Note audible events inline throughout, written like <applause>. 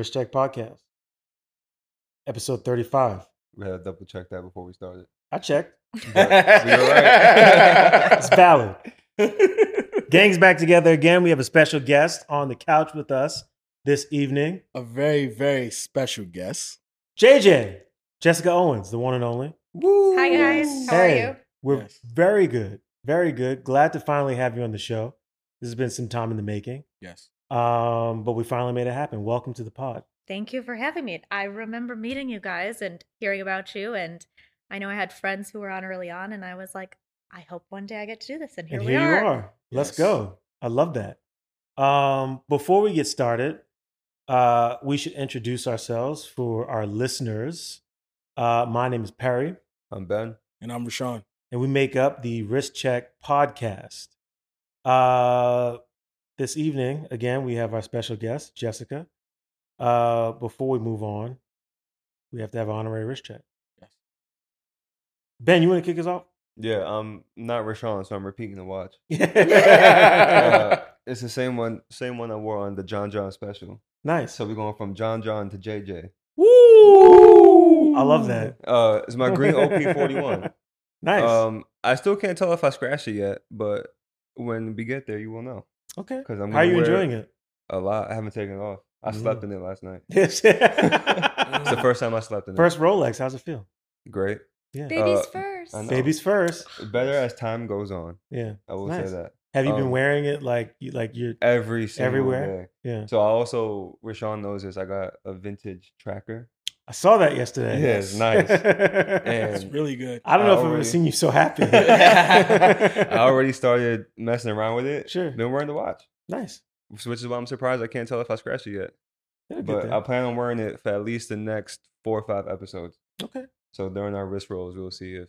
Wrist Check Podcast, episode 35. We had to double check that before we started. I checked. But we were right. <laughs> It's valid. Gang's back together again. We have a special guest on the couch with us this evening. a very, very special guest. JJ, Jessica Owens, the one and only. Hi guys, how Hey. are you? We're Yes. very good. Very good. Glad to finally have you on the show. This has been some time in the making. Yes. Um, but we finally made it happen. Welcome to the pod. Thank you for having me. I remember meeting you guys and hearing about you, and I know I had friends who were on early on, and I was like, I hope one day I get to do this, and here and we here are. you are. Let's Yes. go. I love that. Um, before we get started, uh, we should introduce ourselves for our listeners. Uh, my name is Perry, I'm Ben. And I'm Rashawn. and we make up the Wrist Check podcast. Uh, this evening, again, we have our special guest, Jessica. Uh, before we move on, we have to have an honorary Wrist Check. Yes. Ben, you want to kick us off? Yeah, I'm not Rashawn, so I'm repeating the watch. <laughs> Uh, it's the same one, same one I wore on the John John special. nice. So we're going from John John to JJ. Woo! I love that. Uh, it's my green OP41. <laughs> Nice. Um, I still can't tell if I scratched it yet, but when we get there, you will know. Okay. Because I'm How are you enjoying it? A lot. I haven't taken it off. I Mm. slept in it last night. <laughs> Yes. It's the first time I slept in it. First Rolex. How's it feel? Great. Yeah. Babies Uh, first. I know. Babies first. Better as time goes on. Yeah. I will Nice. say that. Have you been Um, wearing it like you like you're Every single Everywhere? day. yeah. So I also, Rashawn knows this. I got a vintage tracker. I saw that yesterday. Yeah, it's nice. <laughs> It's really good. I don't know I if I've ever seen you so happy. <laughs> I <laughs> already started messing around with it. Sure. Been wearing the watch, nice. which is why I'm surprised I can't tell if I scratched it yet. Yeah, good But. I plan on wearing it for at least the next four or five episodes. okay. So during our wrist rolls, we'll see if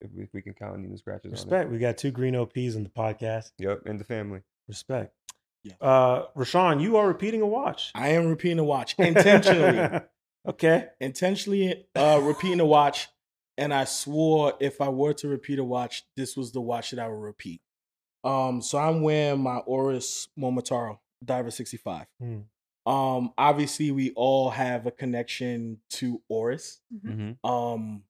if we, if we can count any scratches on Respect. We got two green OPs in the podcast. Yep, in the family. Respect. Yeah. Uh Rashawn, you are repeating a watch. I am repeating a watch intentionally. Okay. intentionally uh, repeating the watch. And I swore if I were to repeat a watch, this was the watch that I would repeat. Um, so I'm wearing my Oris Momotaro Diver 65. Hmm. Um, obviously, we all have a connection to Oris. Mhm. Mm-hmm. Um,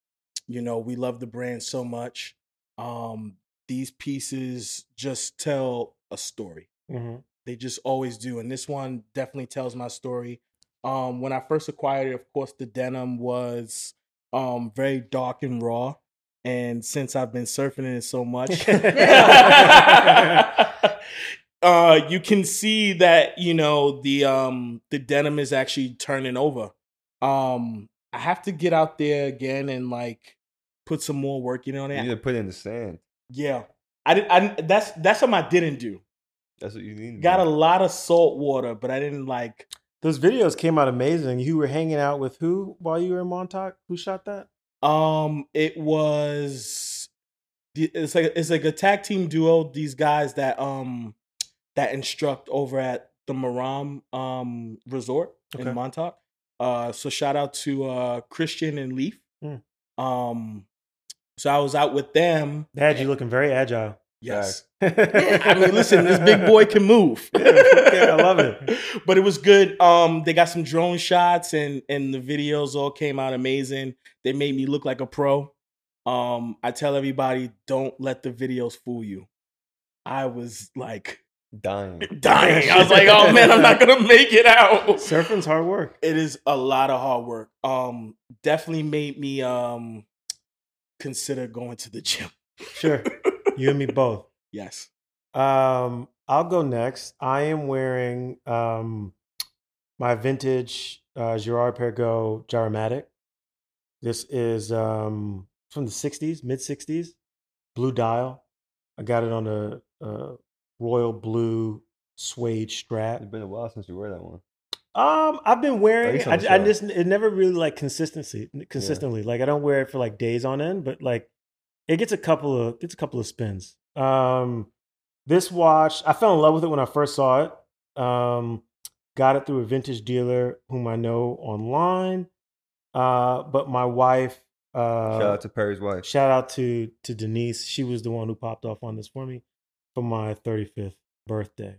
you know, we love the brand so much. Um, these pieces just tell a story. hmm They just always do. And this one definitely tells my story. Um, when I first acquired it, of course, the denim was um very dark and raw. And since I've been surfing in it so <laughs> much, <laughs> uh, you can see that you know the um the denim is actually turning over. Um, I have to get out there again and like put some more work in on You it. need to put it in the sand. Yeah, I did. I that's that's something I didn't do. That's what you need. Got a lot of salt water, but I didn't like. Those videos came out amazing. You were hanging out with who while you were in Montauk? Who shot that? Um, it was. It's like it's like a tag team duo. These guys that um that instruct over at the Maram um resort Okay. in Montauk. Uh, so shout out to uh Christian and Leaf. Hmm. Um, so I was out with them. They had you looking very agile. Yes. <laughs> I mean, listen, this big boy can move. <laughs> Yeah, I love it. <laughs> But it was good. Um, they got some drone shots and and the videos all came out amazing. They made me look like a pro. Um, I tell everybody, don't let the videos fool you. I was like dying. dying. I was like, oh man, I'm not gonna make it out. Surfing's hard work. It is a lot of hard work. Um, definitely made me um consider going to the gym. Sure. You and me both. <laughs> Yes. Um, I'll go next. I am wearing um my vintage uh Girard Perregaux Gyromatic. This is um from the 60s, mid 60s, blue dial. I got it on a, a royal blue suede strap. It's been a while since you wear that one. Um, I've been wearing it. I, I just it never really like consistency consistently. Like I don't wear it for like days on end, but like it gets a couple of gets a couple of spins. Um, this watch I fell in love with it when I first saw it. Um, got it through a vintage dealer whom I know online. Uh, but my wife, uh, Shout out to Perry's wife. shout out to to Denise. She was the one who popped off on this for me for my 35th birthday.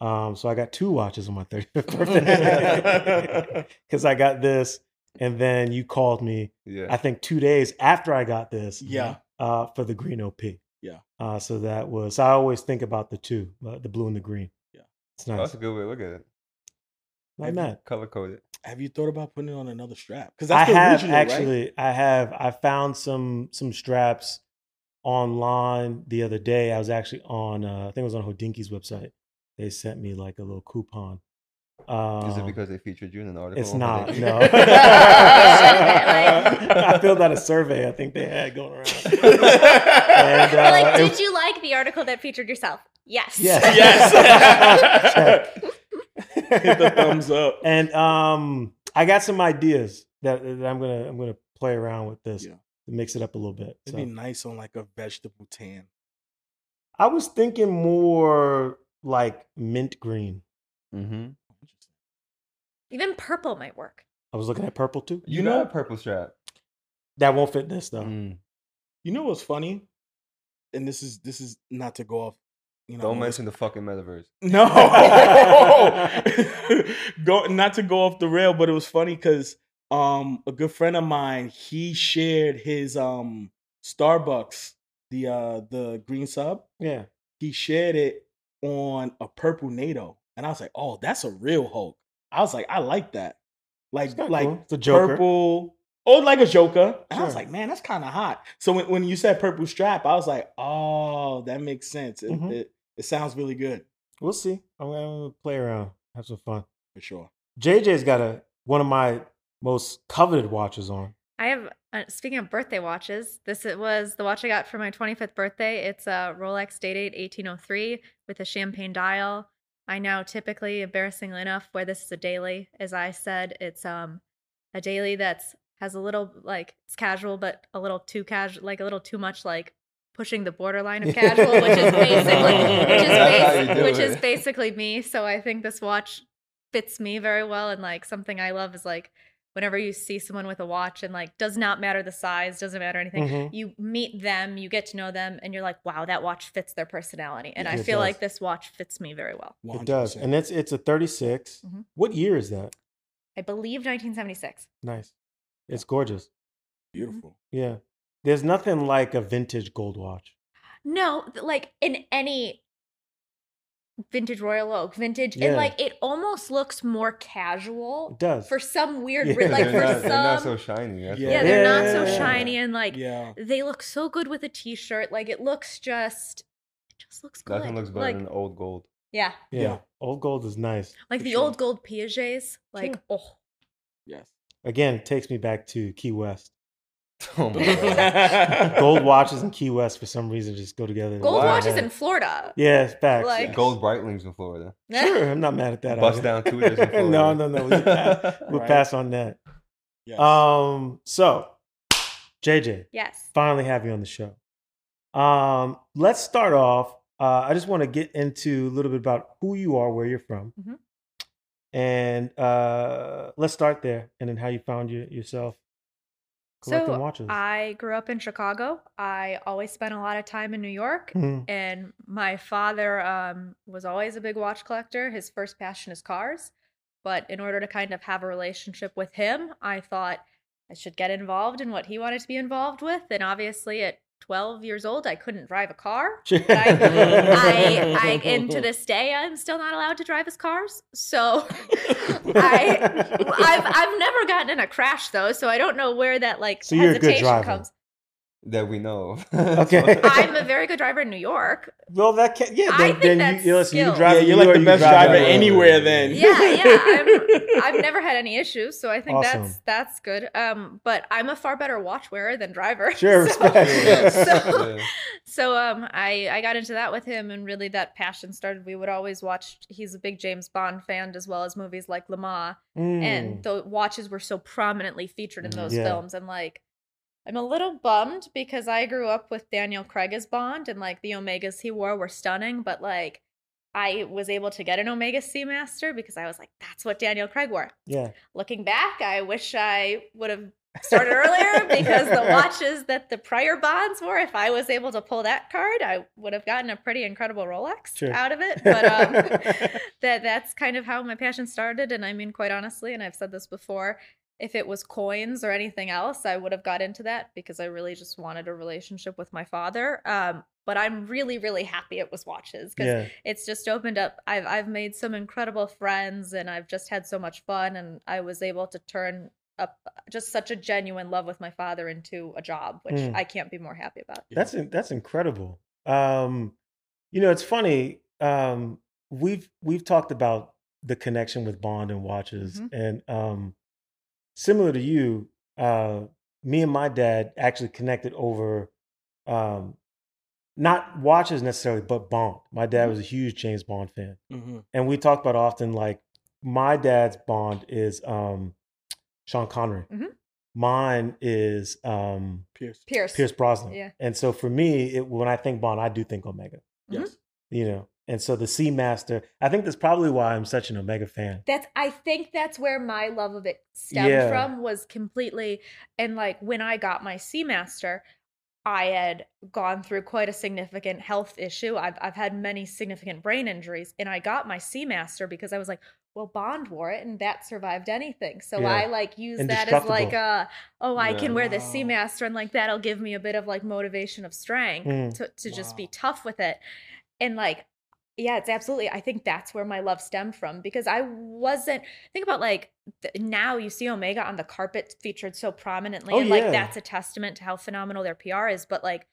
Um, so I got two watches on my 35th <laughs> birthday <laughs> because I got this, and then you called me. Yeah. I think two days after I got this. Yeah. Uh, for the green OP. Yeah. Uh, so that was. I always think about the two, uh, the blue and the green. Yeah. It's Oh, nice. that's a good way to look at it. Like that, Color coded. Have you thought about putting it on another strap? Because I that's the have original, right? actually. I have. I found some some straps online the other day. I was actually on. Uh, I think it was on Hodinkee's website. They sent me like a little coupon. Um, Is it because they featured you in an article? it's not? No. <laughs> <laughs> I filled out a survey. I think they had going around. <laughs> And, You're like, uh, it did you like the article that featured yourself? Yes. Yes. Yes. Hit the thumbs up. and um, I got some ideas that, that I'm gonna I'm gonna play around with this Yeah. to mix it up a little bit. It'd So. be nice on like a vegetable tan. I was thinking more like mint green. Mhm. Even purple might work. I was looking at purple too. You, You know know- a purple strap. That won't fit this though. Mm. You know what's funny? And this is this is not to go off. You know, Don't on this- mention the fucking metaverse. <laughs> No, <laughs> go not to go off the rail, but it was funny because um a good friend of mine he shared his um Starbucks the uh the green sub Yeah. he shared it on a purple NATO and I was like oh that's a real Hulk I was like I like that like It's like cool. It's a Joker. purple oh like a Joker and I was like man that's kind of hot so when, when you said purple strap I was like oh that makes sense it, Mhm. it, it sounds really good We'll see. I'm gonna, play around, have some fun. for sure. JJ's got a one of my most coveted watches on. I have. Uh, speaking of birthday watches, this it was the watch I got for my 25th birthday. It's a Rolex Day-Date 1803 with a champagne dial. I now typically, embarrassingly enough, wear this as a daily. As I said, it's um a daily that's has a little like it's casual, but a little too casual, like a little too much like pushing the borderline of casual, which is basically which is which is basically me. So I think this watch fits me very well, and like something I love is like whenever you see someone with a watch and like does not matter the size, doesn't matter anything. Mhm. You meet them, you get to know them, and you're like, wow, that watch fits their personality. And Yeah, I feel does. like this watch fits me very well. It does, 100%. and it's it's a 36. Mhm. What year is that? I believe 1976. Nice. It's gorgeous. beautiful. Yeah. There's nothing like a vintage gold watch. No, like in any vintage Royal Oak, vintage, Yeah. and like it almost looks more casual It does. for some weird, Yeah. re- like they're, for not, some, they're not so shiny. That's Yeah. yeah, they're not so shiny and like Yeah. they look so good with a t-shirt. Like it looks just, it just looks good. Nothing looks better like, than old gold. yeah, yeah. Yeah. Old gold is nice. like the sure. old gold Piagets. Like Sure. oh, Yes. Again, it takes me back to Key West. <laughs> Oh my <laughs> god. Gold watches and Key West for some reason just go together. gold Wow. watches in Florida. Yeah, it's facts. Like- Gold Breitlings in Florida. <laughs> Sure, I'm not mad at that. Bust either. down Tudors in Florida. no, no, no. We'll pass, we'll Right. pass on that. Yes. Um, so JJ, yes. finally have you on the show. Um, let's start off. Uh, I just want to get into a little bit about who you are, where you're from, Mhm. and uh, let's start there, and then how you found your, yourself collecting So watches. I grew up in Chicago. I always spent a lot of time in New York. Mhm. And my father um, was always a big watch collector. His first passion is cars. But in order to kind of have a relationship with him, I thought I should get involved in what he wanted to be involved with. And obviously, at 12 years old, I couldn't drive a car. <laughs> I, I, I, and to <laughs> this day, I'm still not allowed to drive his cars. So <laughs> I, I've, I've never gotten in a crash though, so I don't know where that like So you're a good hesitation comes. That we know. Okay. <laughs> I'm a very good driver in New York. well, that can, yeah. I Then, think then that's you, you listen, you skill. drive. Yeah, you're like York, the you best drive driver everywhere. anywhere then. Yeah, yeah. I'm, <laughs> I've never had any issues, so I think Awesome. that's that's good. Um, but I'm a far better watch wearer than driver. Sure, <laughs> so, respect. so, Yeah. so um, I I got into that with him, and really that passion started. We would always watch. He's a big James Bond fan, as well as movies like Le Mans, Mm. and the watches were so prominently featured in Mm. those Yeah. films. And like, I'm a little bummed because I grew up with Daniel Craig as Bond, and like the Omegas he wore were stunning, but like. I was able to get an Omega Seamaster because I was like, that's what Daniel Craig wore yeah, looking back, I wish I would have started <laughs> earlier because the <laughs> watches that the prior bonds were, if I was able to pull that card, I would have gotten a pretty incredible Rolex Sure. out of it. <laughs> But um, that that's kind of how my passion started. And I mean, quite honestly, and I've said this before, if it was coins or anything else, I would have got into that because I really just wanted a relationship with my father. Um, but I'm really, really happy it was watches because yeah. it's just opened up I've I've made some incredible friends and I've just had so much fun and I was able to turn up just such a genuine love with my father into a job which Mm. I can't be more happy about. That's that's incredible. Um, you know, it's funny. Um, we've we've talked about the connection with Bond and watches, Mhm. and um, similar to you, uh, me and my dad actually connected over um, not watches necessarily, but Bond. My dad Mhm. was a huge James Bond fan, hmm and we talk about often like my dad's Bond is um, Sean Connery. Mhm. Mine is um, Pierce. Pierce. Pierce Brosnan. Yeah. And so for me, it, when I think Bond, I do think Omega. Yes. You know, and so the Seamaster. I think that's probably why I'm such an Omega fan. That's I think that's where my love of it stemmed Yeah. from was completely and like when I got my Seamaster, I had gone through quite a significant health issue. I've I've had many significant brain injuries and I got my Seamaster because I was like, well, Bond wore it and that survived anything. So Yeah. I like use that as like a oh, I can wear the Wow. Seamaster and like that'll give me a bit of like motivation of strength Mm. to to just be tough with it. And like yeah, it's absolutely. I think that's where my love stemmed from because I wasn't think about like th- now you see Omega on the carpet featured so prominently, Oh, and like yeah. that's a testament to how phenomenal their PR is. But like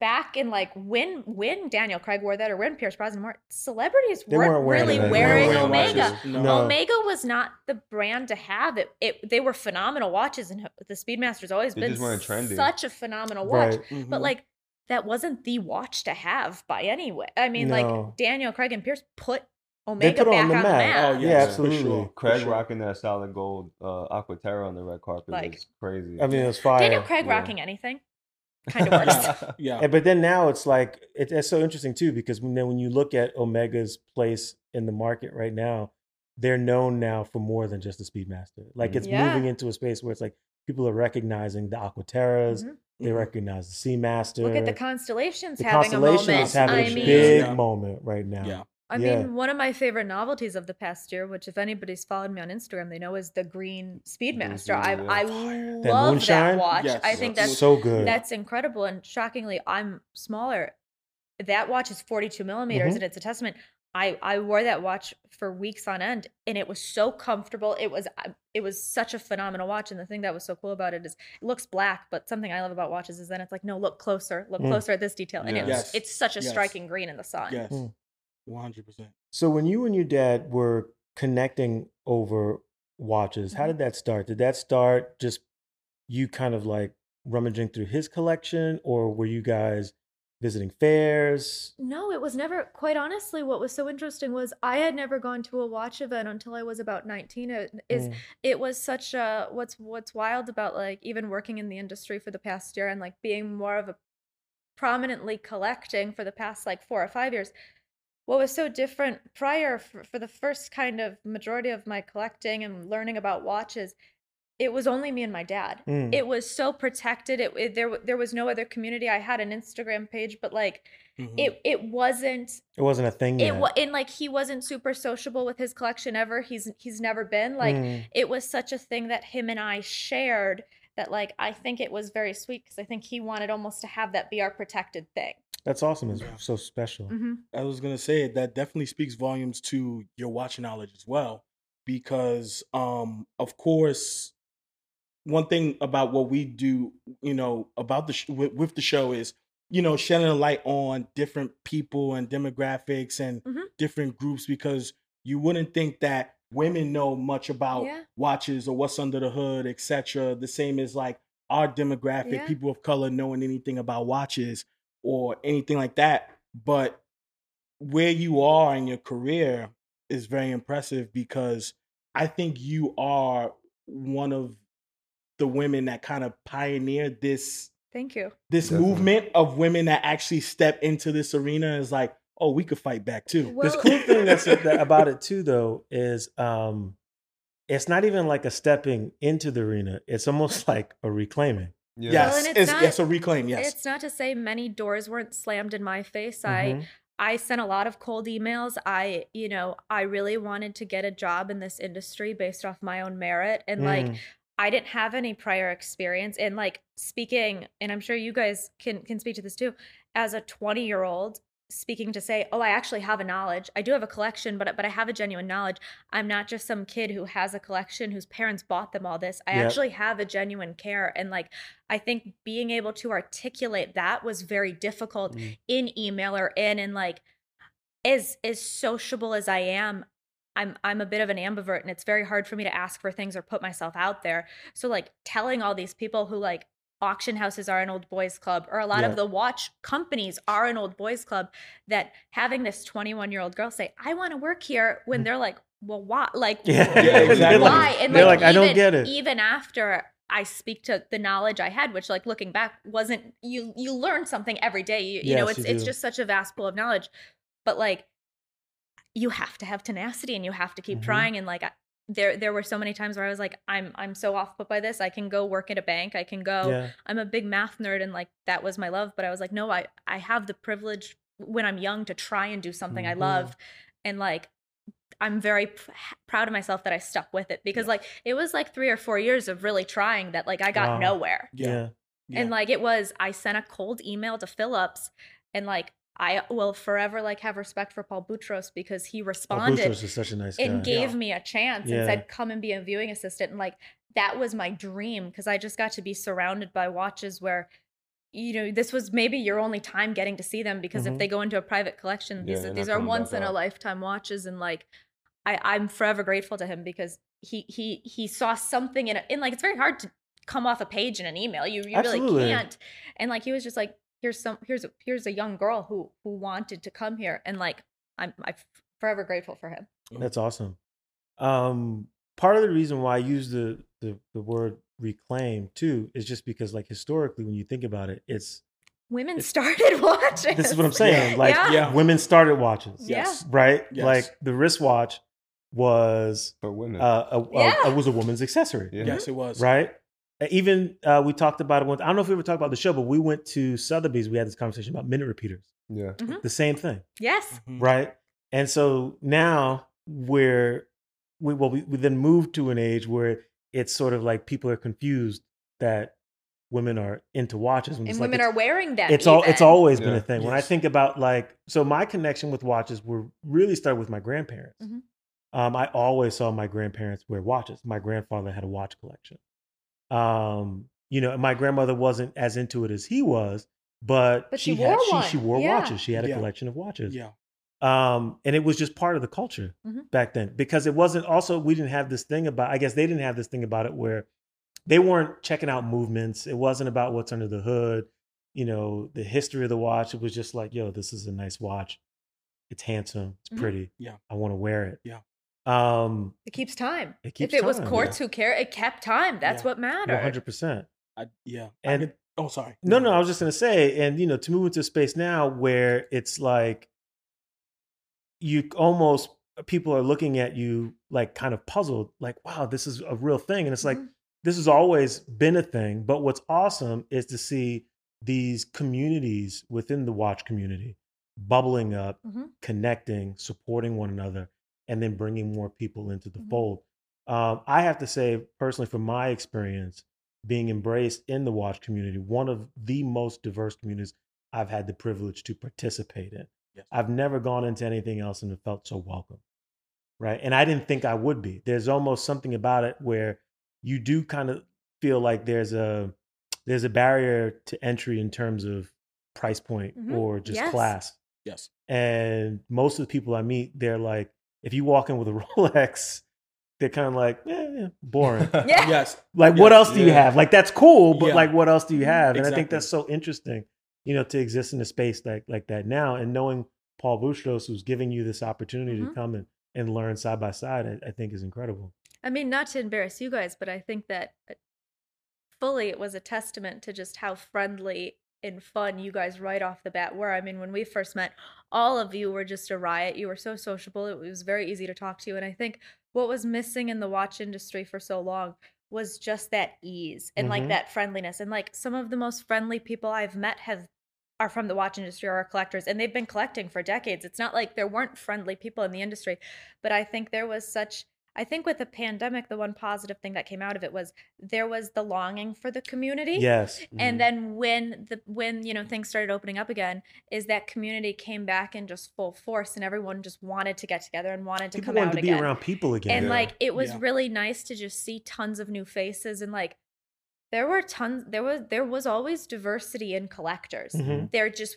back in like when when Daniel Craig wore that or when Pierce Brosnan wore, it, celebrities They weren't, weren't wearing really it. Wearing weren't wearing Omega. No. Omega was not the brand to have. It, it they were phenomenal watches, and the Speedmaster's always They been just weren't trendy. such a phenomenal watch Right. Mm-hmm. but like that wasn't the watch to have by any way. I mean, No. like Daniel Craig and Pierce put Omega put back on the on the map. map. Oh, yeah, yes, for absolutely. sure. For Craig sure. rocking that solid gold uh, Aquaterra on the red carpet Like- is crazy. I mean, it was fire. Daniel Craig Yeah. rocking anything kind of works. <laughs> <laughs> yeah. But then now it's like it, it's so interesting too because when, then when you look at Omega's place in the market right now, they're known now for more than just the Speedmaster. Like it's Yeah. moving into a space where it's like people are recognizing the Aquaterras, Mhm. They Mhm. recognize the Seamaster. Look at the constellations the having a Constellation moment. is having I a mean, big Yeah. moment right now. Yeah. I Yeah. mean, one of my favorite novelties of the past year, which if anybody's followed me on Instagram, they know is the green Speedmaster. I Speedmaster, I yeah. That love moonshine? that watch. Yes. I think Yes. that's so good. That's incredible. And shockingly, I'm smaller. That watch is 42 millimeters, Mhm. and it's a testament. I I wore that watch for weeks on end, and it was so comfortable. It was it was such a phenomenal watch. And the thing that was so cool about it is it looks black, but something I love about watches is then it's like, no, look closer, look Mm. closer at this detail, and Yeah. it's Yes. it's such a Yes. striking green in the sun. Yes. Mm. One hundred percent. So when you and your dad were connecting over watches, how Mhm. did that start? Did that start just you kind of like rummaging through his collection, or were you guys visiting fairs? No, it was never. Quite honestly, what was so interesting was I had never gone to a watch event until I was about 19. It is Mm. it was such a what's what's wild about like even working in the industry for the past year and like being more of a prominently collecting for the past like four or five years what was so different prior for, for the first kind of majority of my collecting and learning about watches it was only me and my dad Mm. it was so protected it, it there there was no other community i had an instagram page but like Mhm. it it wasn't It wasn't a thing it yet. was and like he wasn't super sociable with his collection ever he's he's never been like Mm. it was such a thing that him and I shared that like I think it was very sweet because I think he wanted almost to have that be our protected thing. That's awesome. It's so special. Mm-hmm. I was gonna say that definitely speaks volumes to your watch knowledge as well, because um, of course, one thing about what we do, you know, about the sh- with, with the show is, you know, shedding a light on different people and demographics and Mhm. different groups, because you wouldn't think that women know much about Yeah. watches or what's under the hood, etc. The same as like our demographic, Yeah. people of color knowing anything about watches or anything like that. But where you are in your career is very impressive because I think you are one of the women that kind of pioneered this Thank you. this Definitely. movement of women that actually step into this arena is like, oh, we could fight back too. The Well- cool thing that's that about it too, though, is um, it's not even like a stepping into the arena. It's almost <laughs> like a reclaiming. Yeah. Yes, Well, it's it's, not- yes, a reclaim. Yes, It's not to say many doors weren't slammed in my face. I Mhm. I sent a lot of cold emails. I, you know, I really wanted to get a job in this industry based off my own merit and like Mm. I didn't have any prior experience in like speaking and I'm sure you guys can can speak to this too as a 20-year-old speaking to say, "Oh, I actually have a knowledge. I do have a collection, but but I have a genuine knowledge. I'm not just some kid who has a collection whose parents bought them all this. I Yep. actually have a genuine care." And like I think being able to articulate that was very difficult Mm. in email or in and like as as sociable as I am, I'm I'm a bit of an ambivert and it's very hard for me to ask for things or put myself out there. So like telling all these people who like auction houses are an old boys club or a lot Yeah. of the watch companies are an old boys club that having this 21 year old girl say I want to work here when Mm. they're like well why like Yeah, Yeah, <laughs> They're exactly. like- why and they're like, like, I don't get it. even after I speak to the knowledge I had, which like looking back wasn't you you learn something every day. You, you know, it's you it's just such a vast pool of knowledge. But like you have to have tenacity and you have to keep Mhm. trying and like I- there there were so many times where I was like I'm I'm so off put by this. I can go work at a bank. I can go Yeah. I'm a big math nerd and like that was my love, but I was like no, I I have the privilege when I'm young to try and do something I Mhm. love and like I'm very p- proud of myself that I stuck with it because like it was like 3 or 4 years of really trying that like I got Wow. nowhere. Yeah. yeah. And like it was I sent a cold email to Phillips and like I will forever like have respect for Paul Boutros because he responded Boutros is such a nice guy. and gave Yeah. me a chance Yeah. and said come and be a viewing assistant and like that was my dream because I just got to be surrounded by watches where you know this was maybe your only time getting to see them because Mhm. if they go into a private collection these you're these are once in a lifetime watches and like I I'm forever grateful to him because he he he saw something in it and like it's very hard to come off a page in an email you you Absolutely. really can't and like he was just like here's some here's a here's a young girl who who wanted to come here and like I'm I'm forever grateful for him That's awesome. Um, part of the reason why I use the, the the word reclaim too is just because like historically when you think about it, it's women It's- started <laughs> watching this is what I'm saying. Yeah. Like Yeah. Yeah. women started watches. Yeah. yes, Right? Yes. Like the wristwatch was For women. uh, a, a- Yeah. a- was a woman's accessory. yeah. yes, it was. Right? Even uh, we talked about it once. I don't know if we ever talked about the show, but we went to Sotheby's. We had this conversation about minute repeaters. Yeah. The same thing. yes Mhm. right? And so now we're we well we, we then moved to an age where it's sort of like people are confused that women are into watches and it's like women it's, are wearing them it's all it's even. always been a Yeah. thing when i think about like so my connection with watches were really started with my grandparents Mhm. um, i always saw my grandparents wear watches my grandfather had a watch collection um, you know my grandmother wasn't as into it as he was but, But she, she had wore she, she wore Yeah. watches she had a Yeah. collection of watches Yeah, um and it was just part of the culture Mhm. back then because it wasn't also we didn't have this thing about i guess they didn't have this thing about it where they weren't checking out movements it wasn't about what's under the hood you know the history of the watch it was just like yo this is a nice watch it's handsome it's Mhm. pretty Yeah. i want to wear it Yeah. Um it keeps time it keeps if it was time, quartz who care it kept time that's Yeah. what mattered 100% yeah. And- I could, oh, sorry. No, no, I was just gonna say, and you know, to move into a space now where it's like you almost people are looking at you like kind of puzzled, like, wow, this is a real thing. And it's like Mhm. this has always been a thing. But what's awesome is to see these communities within the watch community bubbling up, Mhm. connecting, supporting one another, and then bringing more people into the Mhm. fold. Um, I have to say, personally, from my experience, being embraced in the watch community, one of the most diverse communities I've had the privilege to participate in. Yes. I've never gone into anything else and felt so welcome. Right. And I didn't think I would be. There's almost something about it where you do kind of feel like there's a there's a barrier to entry in terms of price point Mhm. or just Yes. class. Yes. And most of the people I meet, they're like, if you walk in with a <laughs> Rolex, they're kind of like, eh, yeah, boring. <laughs> Yeah. Yes. Like, what else do you have? Like, that's cool, but Yeah. like, what else do you have? And I think that's so interesting, you know, to exist in a space like like that now, and knowing Paul Boutros, who's giving you this opportunity to Mhm. come and, and learn side by side, I, I think is incredible. I mean, not to embarrass you guys, but I think that uh, fully it was a testament to just how friendly and fun you guys right off the bat were. I mean, when we first met, all of you were just a riot. You were so sociable. It was very easy to talk to you. And I think what was missing in the watch industry for so long was just that ease and like Mhm. that friendliness and like some of the most friendly people I've met have are from the watch industry or are collectors and they've been collecting for decades. It's not like there weren't friendly people in the industry, but I think there was such I think with the pandemic the one positive thing that came out of it was there was the longing for the community. Yes. Mm-hmm. And then when the when you know things started opening up again, is that community came back in just full force, and everyone just wanted to get together and wanted to people come wanted out to be again. around people again. And Yeah. like it was Yeah. really nice to just see tons of new faces and like there were tons there was there was always diversity in collectors. Mhm. They're just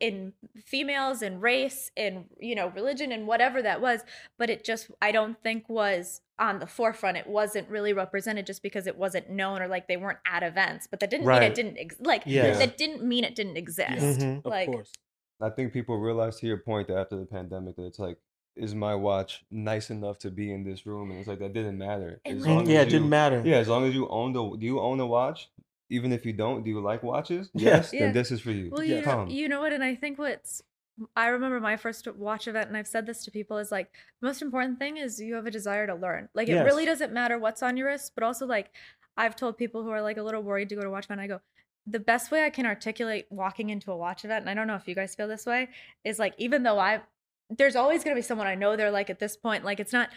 in females and race and you know religion and whatever that was, but it just I don't think was on the forefront. It wasn't really represented just because it wasn't known or like they weren't at events. But that didn't mean it didn't ex- like Yeah. that didn't mean it didn't exist. Mhm. Of Like course. I think people realize to your point that after the pandemic that it's like, is my watch nice enough to be in this room? And it's like that didn't matter. As long Mhm. yeah, as it didn't matter. Yeah, as long as you own the do you own a watch? Even if you don't, do you like watches? Yeah. Yes, Yeah. then this is for you. Well, you know, you know what, and I think what's I remember my first watch event, and I've said this to people is like the most important thing is you have a desire to learn. Like it Yes. really doesn't matter what's on your wrist, but also like I've told people who are like a little worried to go to watch event, I go, the best way I can articulate walking into a watch event, and I don't know if you guys feel this way, is like even though I there's always gonna be someone I know they're like at this point, like it's not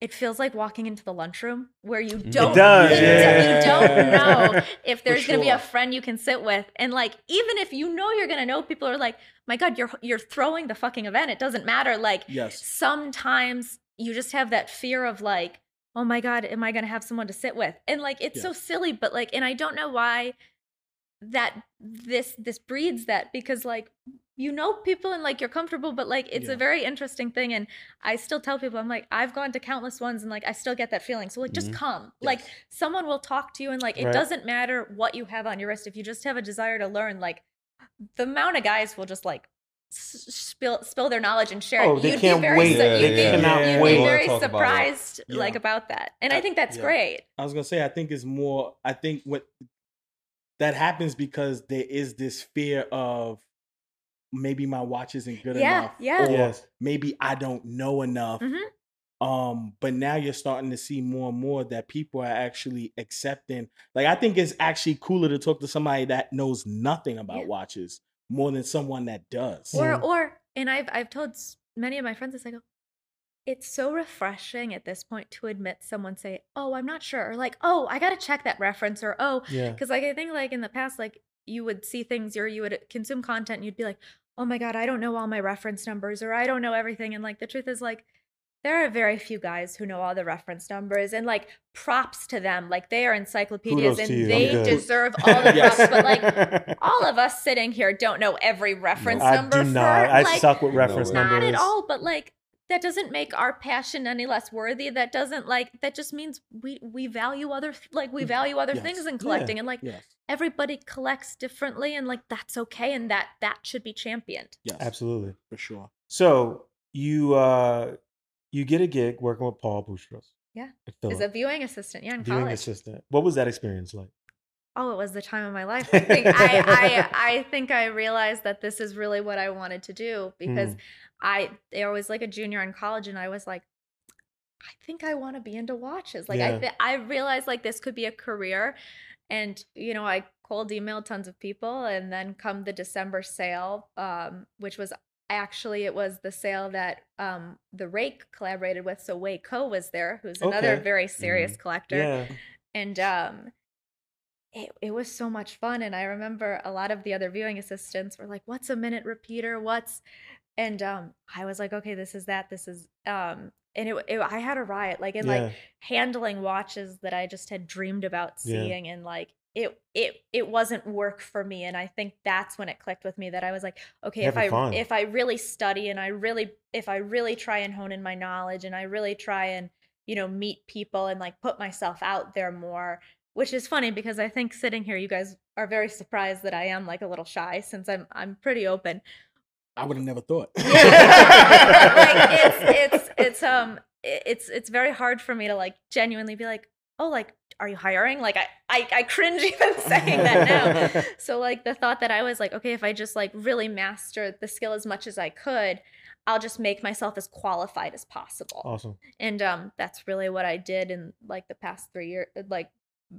it feels like walking into the lunchroom where you mm, don't does, you, don't- yeah. don't know <laughs> if there's going to be a friend you can sit with and like even if you know you're going to know people are like my god you're you're throwing the fucking event it doesn't matter like Yes. sometimes you just have that fear of like oh my god am i going to have someone to sit with and like it's so silly but like and i don't know why that this this breeds that because like you know people and like you're comfortable but like it's Yeah. a very interesting thing and i still tell people i'm like i've gone to countless ones and like i still get that feeling so like just Mhm. come like someone will talk to you and like it Right. doesn't matter what you have on your wrist if you just have a desire to learn like the amount of guys will just like spill spill their knowledge and share Oh, it they you'd can't be very wait. su- Yeah, you'd yeah, be, cannot you'd wait. be Wanna very talk about it. surprised like Yeah. about that and i I- think that's yeah. great I was gonna say, I think it's more. I think what that happens because there is this fear of maybe my watch isn't good Yeah, enough, yeah. or Yes. maybe I don't know enough. Mhm. Um, but now you're starting to see more and more that people are actually accepting. Like, I think it's actually cooler to talk to somebody that knows nothing about Yeah. watches more than someone that does. or Mhm. or and i've i've told many of my friends this i go it's so refreshing at this point to admit someone say oh i'm not sure or like oh i gotta check that reference or oh Yeah. because like i think like in the past like you would see things or you would consume content and you'd be like oh my god i don't know all my reference numbers or i don't know everything and like the truth is like there are very few guys who know all the reference numbers and like props to them like they are encyclopedias Kudos and you. I'm they good. deserve all the Yes. <laughs> props but like <laughs> all of us sitting here don't know every reference I number do for not. I like suck with reference way. numbers. not at all but like that doesn't make our passion any less worthy that doesn't like that just means we we value other like we value other Yes. things in Yeah. collecting and like yes, everybody collects differently and like that's okay and that that should be championed yes, Absolutely. for sure. So you uh you get a gig working with Paul Boutros. Yeah. At as a viewing assistant yeah in viewing college assistant. What was that experience like? Oh it was the time of my life i think <laughs> I, I i think i realized that this is really what i wanted to do because Mm. i there was like a junior in college and i was like i think i want to be into watches like i th- i realized like this could be a career and you know i cold emailed tons of people and then come the december sale um which was actually it was the sale that um the rake collaborated with so Wei Koh was there who's another Okay. very serious collector Yeah. and um it, it was so much fun and i remember a lot of the other viewing assistants were like what's a minute repeater what's and um i was like okay this is that this is um and it, it i had a riot like in yeah. like handling watches that i just had dreamed about Yeah. seeing and like it it it wasn't work for me and i think that's when it clicked with me that i was like okay if i fun. if i really study and i really if i really try and hone in my knowledge and i really try and you know meet people and like put myself out there more which is funny because i think sitting here you guys are very surprised that i am like a little shy since i'm i'm pretty open I would have never thought. <laughs> like it's it's it's um it's it's very hard for me to like genuinely be like oh like are you hiring like i i, I cringe <laughs> even saying that now <laughs> so like the thought that i was like okay if i just like really master the skill as much as i could I'll just make myself as qualified as possible. Awesome. And um, that's really what I did in like the past three years, like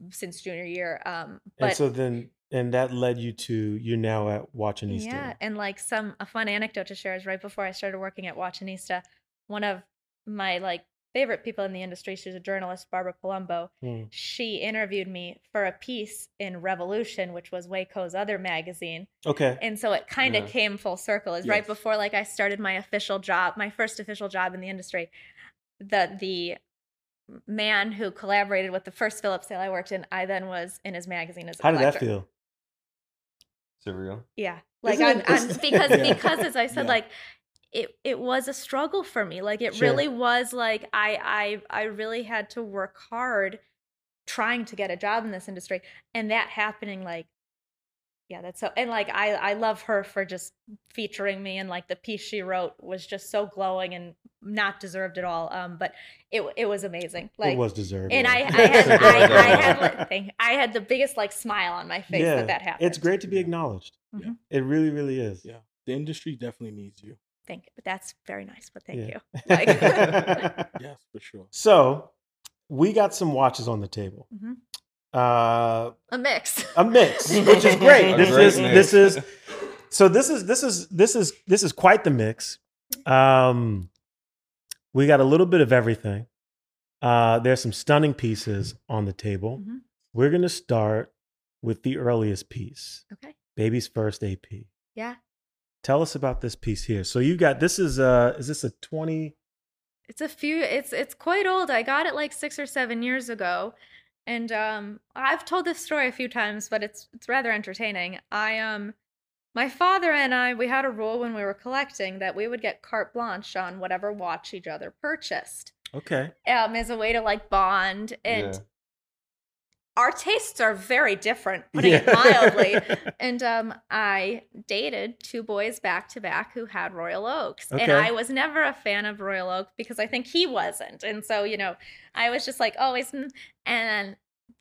since junior year. Um, but and so then, and that led you to you're now at Watchonista. yeah, and like some a fun anecdote to share is right before I started working at Watchonista, one of my like favorite people in the industry, she's a journalist, Barbara Palumbo. Hmm. She interviewed me for a piece in Revolution, which was Wei Koh's other magazine. Okay. And so it kind of Yeah. came full circle. Is right before like I started my official job, my first official job in the industry. The the man who collaborated with the first Phillips sale I worked in, I then was in his magazine as a How did that feel? Surreal. Yeah. Like I'm, I'm because Yeah. because as I said, Yeah. like it it was a struggle for me. Like it Sure. really was like I I I really had to work hard trying to get a job in this industry. And that happening like yeah, that's so and like I I love her for just featuring me and like the piece she wrote was just so glowing and not deserved at all. Um but it it was amazing. Like it was deserved. and yeah. I, <laughs> I had I, I had like, thank- I had the biggest like smile on my face yeah, that that happened. It's great to be acknowledged. Mhm. It really, really is. Yeah. The industry definitely needs you. Thank you. That's very nice, but thank Yeah. you. <laughs> Like, <laughs> Yes, for sure. so we got some watches on the table. Mhm. Uh, a mix. a mix, which is great. <laughs> This great is mix. this is so this is this is this is this is quite the mix. Um, we got a little bit of everything. Uh, there's some stunning pieces on the table. Mhm. We're gonna start with the earliest piece, Okay. baby's first AP. Yeah. Tell us about this piece here. So you got this is uh is this a 20 It's a few it's it's quite old. I got it like 6 or 7 years ago. And um I've told this story a few times, but it's it's rather entertaining. I um my father and I we had a rule when we were collecting that we would get carte blanche on whatever watch each other purchased. Okay. Um as a way to like bond and Yeah. Our tastes are very different, putting it Yeah. mildly. <laughs> and um, I dated two boys back to back who had Royal Oaks. And I was never a fan of Royal Oak because I think he wasn't. And so, you know, I was just like always, mm. and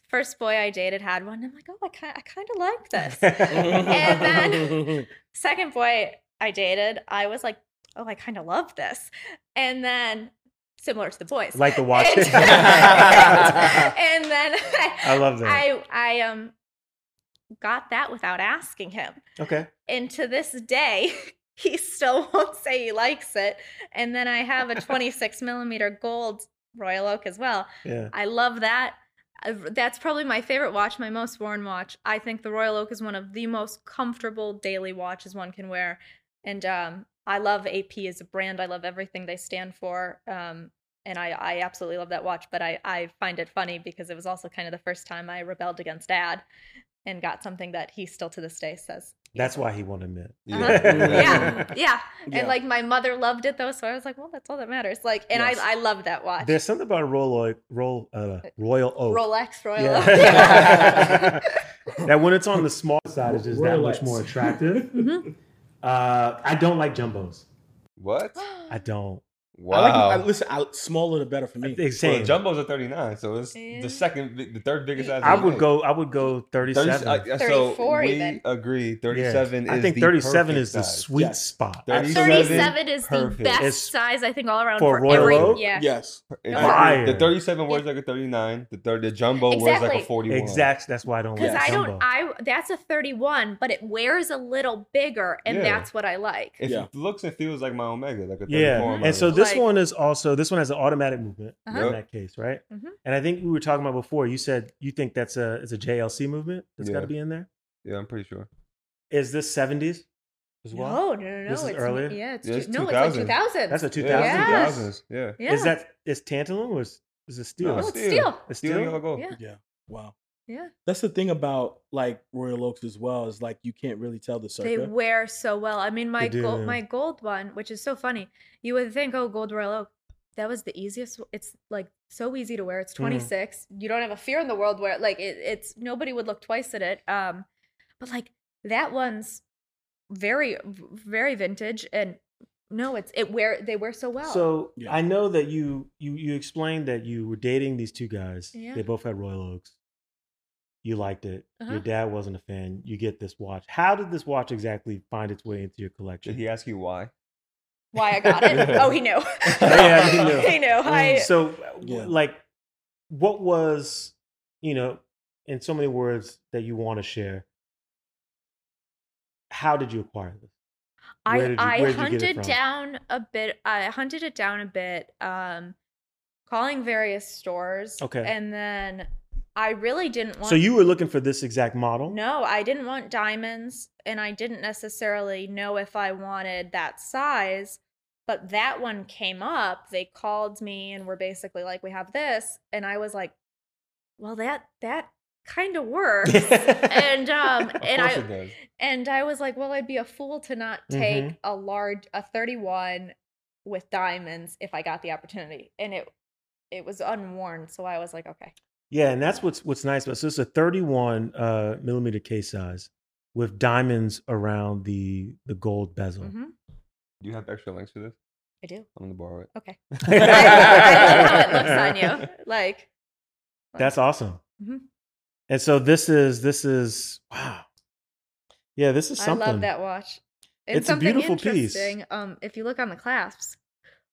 first boy I dated had one. I'm like, oh, I kind, I kind of like this. and then <laughs> second boy I dated, I was like, oh, I kind of love this. And then similar to the boys. like the <laughs> watch. And, <laughs> and then I love that. I I um got that without asking him. okay. And to this day, <laughs> he still won't say he likes it. And then I have a 26 millimeter gold Royal Oak as well. Yeah. I love that. That's probably my favorite watch, my most worn watch. I think the Royal Oak is one of the most comfortable daily watches one can wear. And um, I love AP as a brand. I love everything they stand for. Um, and I, I absolutely love that watch. But I, I find it funny because it was also kind of the first time I rebelled against dad and got something that he still to this day says. That's doesn't why he won't admit. uh-huh. yeah, yeah. Yeah. <laughs> And like my mother loved it though, so I was like, well, that's all that matters. Like, and Yes. I, I love that watch. There's something about a Royal Oak, Royal, uh, Royal Oak. Rolex, Royal. Yeah. <laughs> <laughs> that when it's on the small side is just that much more attractive. Mhm. Uh, I don't like jumbos. What? I don't. Wow. I like I, listen. I, smaller the better for me. They well, same. jumbos are 39, so it's Yeah. the second, the third biggest size. I would go. I would go 37. I- I- so 34 we even. agree. Yeah. 37 is I think 37 perfect is the size. sweet Yes. spot. 37 37 is the best It's- size I think all around For for, Royal every Oak? yeah. Yes. Fire. The 37 wears like a 39. The third, the jumbo wears like a 41. Exactly. That's why I don't like that. Because like I don't I that's a 31, but it wears a little bigger and Yeah. that's what I like. It Yeah. looks and feels like my Omega, like a 34 yeah, and so this Like- one is also this one has an automatic movement Uh-huh. in that case, right? Mhm. And I think we were talking about before. You said you think that's a it's a JLC movement that's got to be in there. yeah, I'm pretty sure. Is this 70s as well? no, no, no, no. This is it's, earlier? Yeah, it's, Yeah, it's two- no, it's like 2000. 2000. That's a Yeah, 2000. Yeah. 2000s. Yeah. yeah. Is that is tantalum or is, is it steel? No, Oh, it's it's steel. steel. It's Steel steel? and gold. Yeah. Yeah. Wow. Yeah. That's the thing about like Royal Oaks as well is like you can't really tell the subject. They wear so well. I mean, my gold, my gold one, which is so funny. You would think, oh, gold Royal Oak, that was the easiest. It's like so easy to wear. It's Mhm. 26. You don't have a fear in the world where like it, it's nobody would look twice at it. Um, but like that one's very, very vintage, and no, it's it wear they wear so well. So Yeah. I know that you you you explained that you were dating these two guys. Yeah. They both had Royal Oaks. You liked it. Uh-huh. Your dad wasn't a fan. You get this watch. How did this watch exactly find its way into your collection? Did he ask you why? why I got it. oh, he knew. <laughs> <laughs> Yeah, he knew. <laughs> he knew. I so, Yeah. like, what was, you know, in so many words that you want to share? How did you acquire this? Where I you- I where did you get it hunted down a bit. I hunted it down a bit, um, calling various stores. Okay. And then I really didn't want. So you were looking for this exact model? No, I didn't want diamonds, and I didn't necessarily know if I wanted that size. But that one came up. They called me and were basically like, "We have this," and I was like, "Well, that that kind of works." and um, <laughs> and I and I was like, well, I'd be a fool to not take Mhm. a large a 31 with diamonds if I got the opportunity. And it it was unworn, so I was like, okay. Yeah, and that's what's what's nice about. So it's a 31 uh, millimeter case size with diamonds around the the gold bezel. hmm Do you have extra links for this? I do. I'm gonna borrow it. Okay. <laughs> I, I love how it looks on you. <laughs> Like That's awesome. Mhm. And so this is this is wow. Yeah, this is something. I love that watch. And It's a something beautiful piece. Um, if you look on the clasps,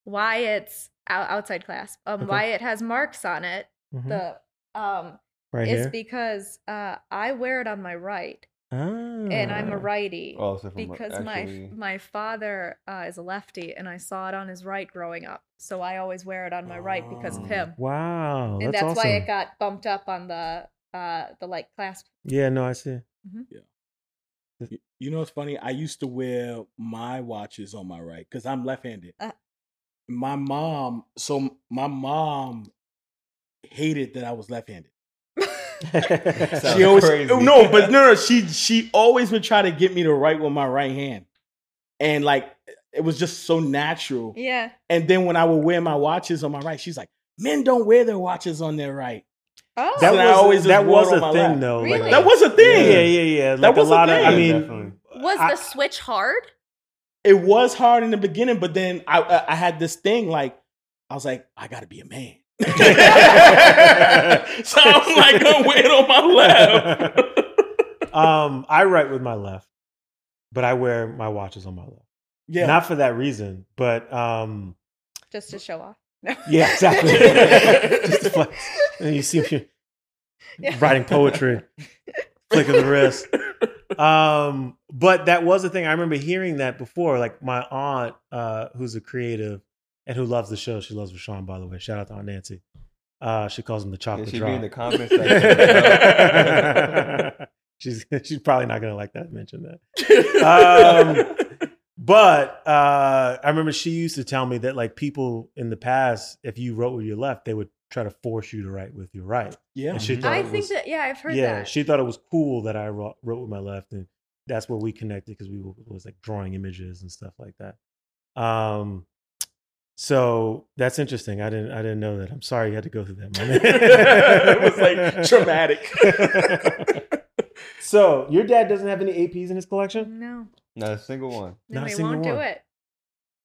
why it's outside clasp, um, Okay. why it has marks on it, Mhm. the um, right is here. because uh, I wear it on my right. and I'm a Ah. righty Oh, so because actually, my my father uh, is a lefty and I saw it on his right growing up, so I always wear it on my right because of Oh. him, Wow, and that's, that's, awesome. why it got bumped up on the uh the like clasp. yeah, no, I see. You- You know what's funny? I used to wear my watches on my right because I'm left-handed. Uh. my mom, so my mom hated that I was left-handed. <laughs> <laughs> She always crazy. no, but no, no, she she always would try to get me to write with my right hand, and like it was just so natural. yeah, And then when I would wear my watches on my right, she's like, "Men don't wear their watches on their right." oh, that So I was always that was a thing lap. though. Really? Like, That was a thing. yeah, yeah, yeah. Like was a a lot of. I mean, Definitely. was I- the switch hard? It was hard in the beginning, but then I I, I had this thing like I was like, I got to be a man. <laughs> so I'm like, I'm wear it on my left. <laughs> um, I write with my left, but I wear my watches on my left. yeah. Not for that reason, but um, Just to show off. No. yeah, exactly. <laughs> Just to flex. And you see me Yeah. writing poetry, flick of the wrist. Um, but that was the thing. I remember hearing that before. Like my aunt, uh, who's a creative and who loves the show. She loves Rashawn, by the way. Shout out to Aunt Nancy. Uh, she calls him the Yeah, chocolate she drop. be in the comments section. <laughs> she's she's probably not gonna like that. Mention that. Um, But uh, I remember she used to tell me that like people in the past, if you wrote with your left, they would try to force you to write with your right. yeah. And she Mhm. I it think was- that yeah, I've heard yeah, that. she thought it was cool that I wrote, wrote with my left, and that's where we connected because we were, was like drawing images and stuff like that. Um, so that's interesting. I didn't I didn't know that. I'm sorry you had to go through that. <laughs> moment. it was like traumatic. <laughs> so your dad doesn't have any APs in his collection? no, Not a single one. no, Not a he single won't do one. it.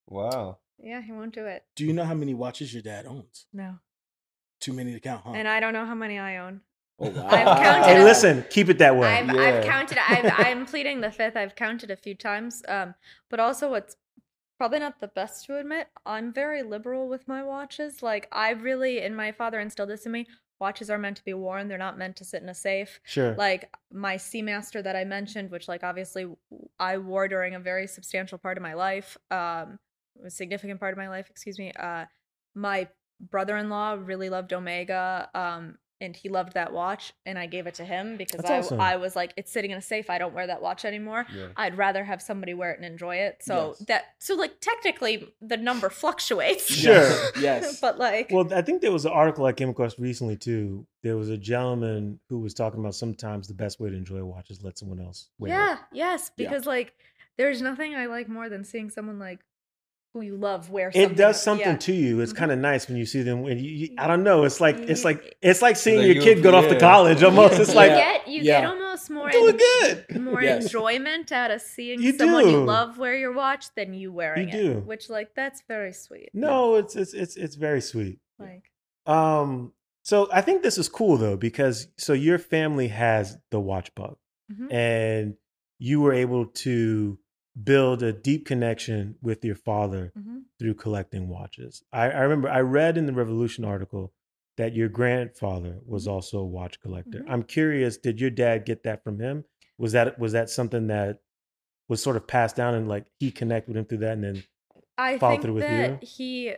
Wow. Yeah, he won't do it. Do you know how many watches your dad owns? No, Too many to count, huh? and I don't know how many I own. oh, wow. I've counted Hey, listen, keep it that way. I've, I've counted. I've, I'm pleading the fifth. I've counted a few times. Um, but also, what's probably not the best to admit, I'm very liberal with my watches. Like I really, and my father instilled this in me. Watches are meant to be worn. They're not meant to sit in a safe. sure. Like my Seamaster that I mentioned, which like obviously I wore during a very substantial part of my life, um, a significant part of my life, excuse me. Uh, my brother-in-law really loved Omega, um, and he loved that watch, and I gave it to him because That's I, awesome. I was like, it's sitting in a safe. I don't wear that watch anymore. Yeah. I'd rather have somebody wear it and enjoy it. So Yes. that so like technically the number fluctuates. Sure. Yes. <laughs> yes. but like Well, I think there was an article I came across recently too. There was a gentleman who was talking about sometimes the best way to enjoy a watch is let someone else wear it. Yeah, it. yes, Yeah. because like there's nothing I like more than seeing someone like who you love wear It something. does something yeah. to you. It's Mhm. kind of nice when you see them. When you, you- I don't know. It's like it's like it's like seeing Like your kid go off to college. Almost, it's you like get you Yeah. get almost more doing en- good. more Yes. enjoyment out of seeing You someone you love wear your watch than you wearing it. do. Which like that's very sweet. No, it's it's it's it's very sweet. Like Um, so I think this is cool though because so your family has the watch bug, mhm. and you were able to build a deep connection with your father hmm through collecting watches. I, I remember I read in the Revolution article that your grandfather was Mhm. also a watch collector. Mhm. I'm curious, did your dad get that from him? Was that was that something that was sort of passed down and like he connected with him through that and then I follow think through with that you? he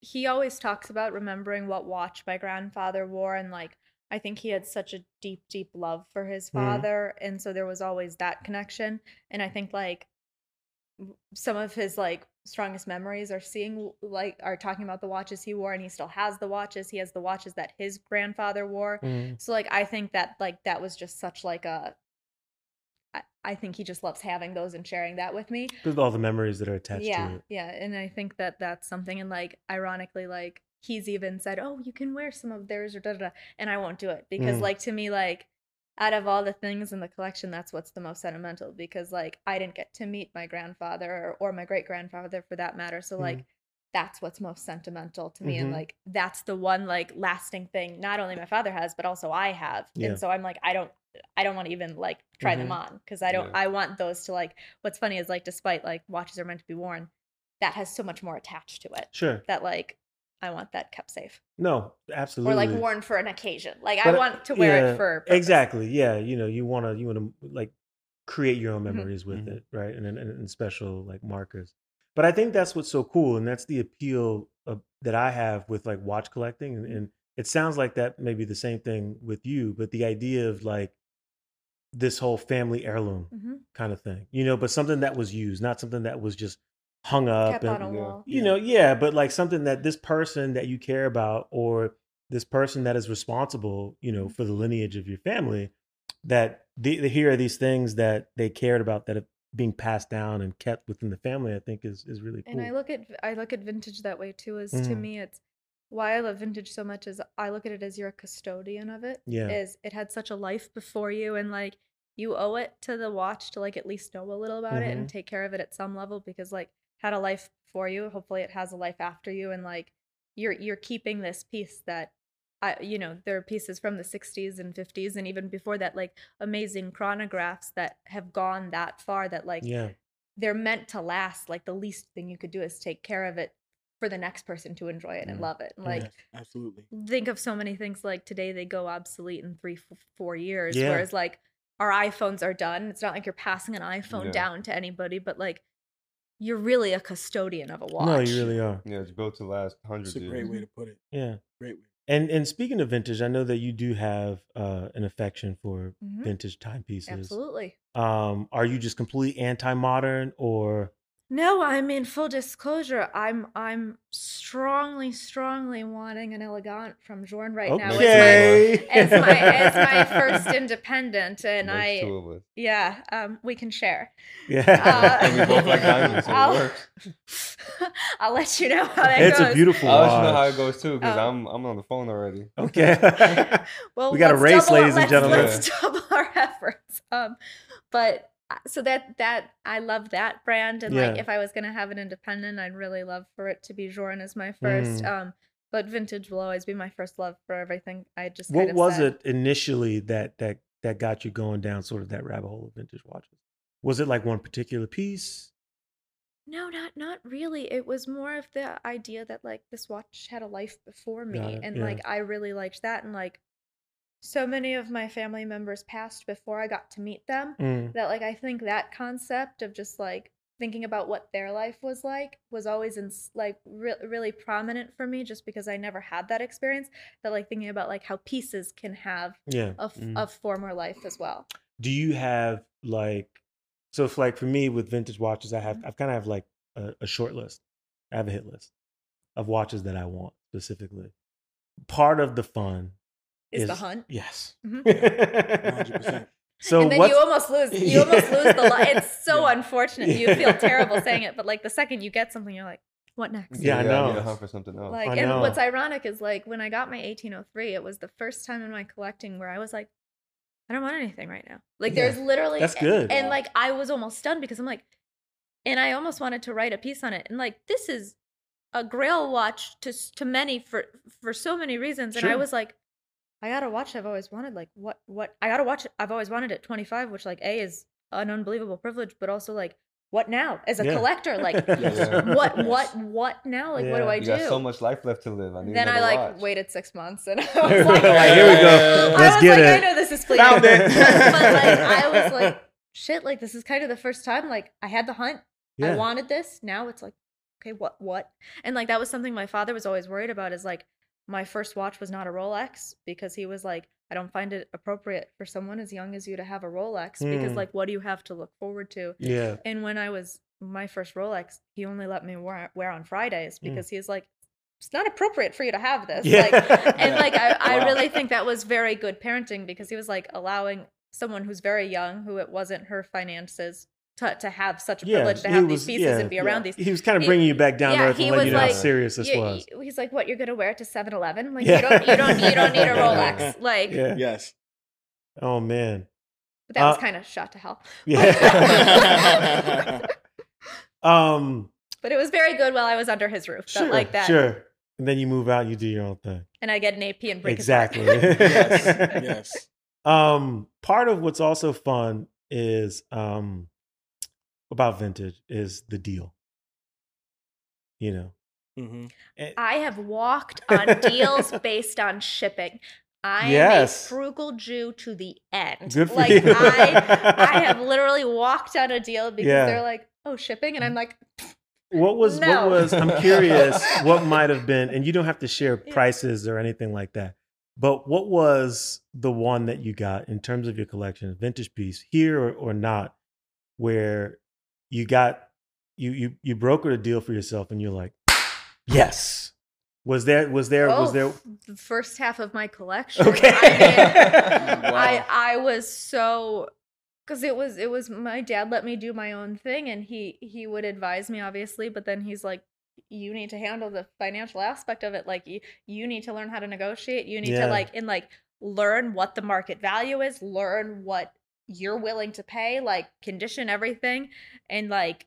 he always talks about remembering what watch my grandfather wore and like I think he had such a deep deep love for his Mhm. father and so there was always that connection and I think like some of his like strongest memories are seeing like are talking about the watches he wore and he still has the watches he has the watches that his grandfather wore Mm, so like I think that like that was just such like a I, I think he just loves having those and sharing that with me with all the memories that are attached yeah to it. yeah and i think that that's something and like ironically like he's even said oh you can wear some of theirs or da da da and i won't do it because Mm. like to me like out of all the things in the collection that's what's the most sentimental because like i didn't get to meet my grandfather or, or my great grandfather for that matter so Mm. like that's what's most sentimental to me and Mhm. like that's the one like lasting thing not only my father has but also i have Yeah. and so i'm like i don't i don't want to even like try them Mhm. on because i don't Yeah. i want those to like what's funny is like despite like watches are meant to be worn that has so much more attached to it Sure. that like I want that kept safe No, absolutely. or like worn for an occasion. Like I But, uh, want to wear yeah, it for purpose. exactly. Yeah, you know, you want to you want to like create your own Mhm. memories with Mhm. it, right? And, and and special like markers. But I think that's what's so cool, and that's the appeal of, that I have with like watch collecting, and, and it sounds like that may be the same thing with you. But the idea of like this whole family heirloom hmm kind of thing, you know, but something that was used, not something that was just hung up Kept and on a yeah. you know, yeah, but like something that this person that you care about or this person that is responsible, you know, Mhm. for the lineage of your family, that the, the here are these things that they cared about that are being passed down and kept within the family. I think is is really cool. And I look at I look at vintage that way too. Is to Mhm. me, it's why I love vintage so much. Is I look at it as you're a custodian of it. Yeah. Is it had such a life before you, and like you owe it to the watch to like at least know a little about it Mhm. and take care of it at some level because like had a life for you. Hopefully, it has a life after you, and like you're you're keeping this piece that. I, you know, there are pieces from the 60s and 50s and even before that, like amazing chronographs that have gone that far that like yeah, they're meant to last. Like the least thing you could do is take care of it for the next person to enjoy it and Mm. love it. And, Like absolutely. think of so many things like today they go obsolete in three, four years. Yeah. Whereas like our iPhones are done. It's not like you're passing an iPhone down to anybody, but like you're really a custodian of a watch. no, you really are. Yeah, it's built to last hundreds It's a great years. way to put it. Yeah, Great way. and and speaking of vintage, I know that you do have uh, an affection for Mhm. vintage timepieces. Absolutely. Um, are you just completely anti-modern, or No, I mean full disclosure. I'm I'm strongly, strongly wanting an elegant from Journe right now. It's my okay? it's my it's my first <laughs> independent, and Makes I two of us. yeah um we can share. yeah, Uh, <laughs> And we both like diamonds, so it I'll- works. <laughs> I'll let you know how that it's goes. a beautiful I'll let you know how it goes too, because Um, I'm I'm on the phone already. Okay. well, We got a race, double- ladies and gentlemen. Let's double our efforts. Um, but so that that I love that brand, and like if I was gonna have an independent, I'd really love for it to be Journe as my first. Mm. Um, but vintage will always be my first love for everything. I just what kind of was said. it initially that that that got you going down sort of that rabbit hole of vintage watches? Was it like one particular piece? No, not not really. It was more of the idea that like this watch had a life before me, and yeah. like I really liked that, and like so many of my family members passed before I got to meet them. Mm, That like I think that concept of just like thinking about what their life was like was always in like re- really prominent for me, just because I never had that experience. That like thinking about like how pieces can have yeah. a, f- Mm. a former life as well. Do you have like so if like for me with vintage watches, I have Mhm. I've kind of have like a, a short list. I have a hit list of watches that I want specifically. Part of the fun Is, the hunt. Yes. <laughs> Mhm. 100%. So and then you almost lose you <laughs> almost lose the li- it's <laughs> so Yeah. unfortunate you feel terrible saying it but like the second you get something you're like what next Yeah, I you know. need to hunt for something else. like I and know. what's ironic is like when i got my 1803 it was the first time in my collecting where i was like i don't want anything right now like Yeah, there's literally that's good. and like i was almost stunned because i'm like and i almost wanted to write a piece on it and like this is a grail watch to to many for for so many reasons and i was like i gotta watch i've always wanted like what what i gotta watch i've always wanted at 25 which like a is an unbelievable privilege but also like what now? As a Yeah. collector, like <laughs> Yeah. what what <laughs> what now? Like what do I You do? got so much life left to live. I need then I like watch. waited six months and <laughs> I was Like, like, here we go. I Let's was get like, I know this is fleeting. Found it. but like I was like, shit, like this is kind of the first time like I had the hunt. I wanted this. Now it's like, okay, what what? And like that was something my father was always worried about is like my first watch was not a Rolex because he was like, I don't find it appropriate for someone as young as you to have a Rolex because Mm. like what do you have to look forward to? Yeah. And when I was my first Rolex, he only let me wear, wear on Fridays Mm. because he's like, it's not appropriate for you to have this. Yeah. Like, and like I, <laughs> I Wow. really think that was very good parenting because he was like allowing someone who's very young, who it wasn't her finances, to, to have such a Yeah, privilege to have was- these pieces yeah, and be yeah. around these. He was kind of He- bringing you back down yeah, to earth he and letting you was know how like- serious this You- was. he's like, what? You're gonna wear it to 7-Eleven? Like Yeah. you don't, you don't, you don't need a <laughs> Rolex. Like, Yeah. yes. Oh man. but that was Uh, kind of shot to hell. Yeah. <laughs> <laughs> um. But it was very good while I was under his roof. Sure. Like that. Sure. And then you move out. You do your own thing. And I get an AP and break Exactly. yes. Yes. Um. Part of what's also fun is um about vintage is the deal. You know. hmm Eh, I have walked on deals based on shipping. I Yes. am a frugal Jew to the end. Good for like you. I, I have <laughs> literally walked on a deal because Yeah. they're like, "Oh, shipping," and I'm like, What was No. what was I'm curious what might have been and you don't have to share <laughs> prices or anything like that. But what was the one that you got in terms of your collection, vintage piece, here or, or not, where you got you you you brokered a deal for yourself and you're like, yes. Was there was there was "Oh, there the first half of my collection." Okay. I, mean, <laughs> Wow. I I was so because it was it was my dad let me do my own thing and he he would advise me obviously but then he's like you need to handle the financial aspect of it like you you need to learn how to negotiate you need Yeah. to like and like learn what the market value is learn what you're willing to pay like condition everything and like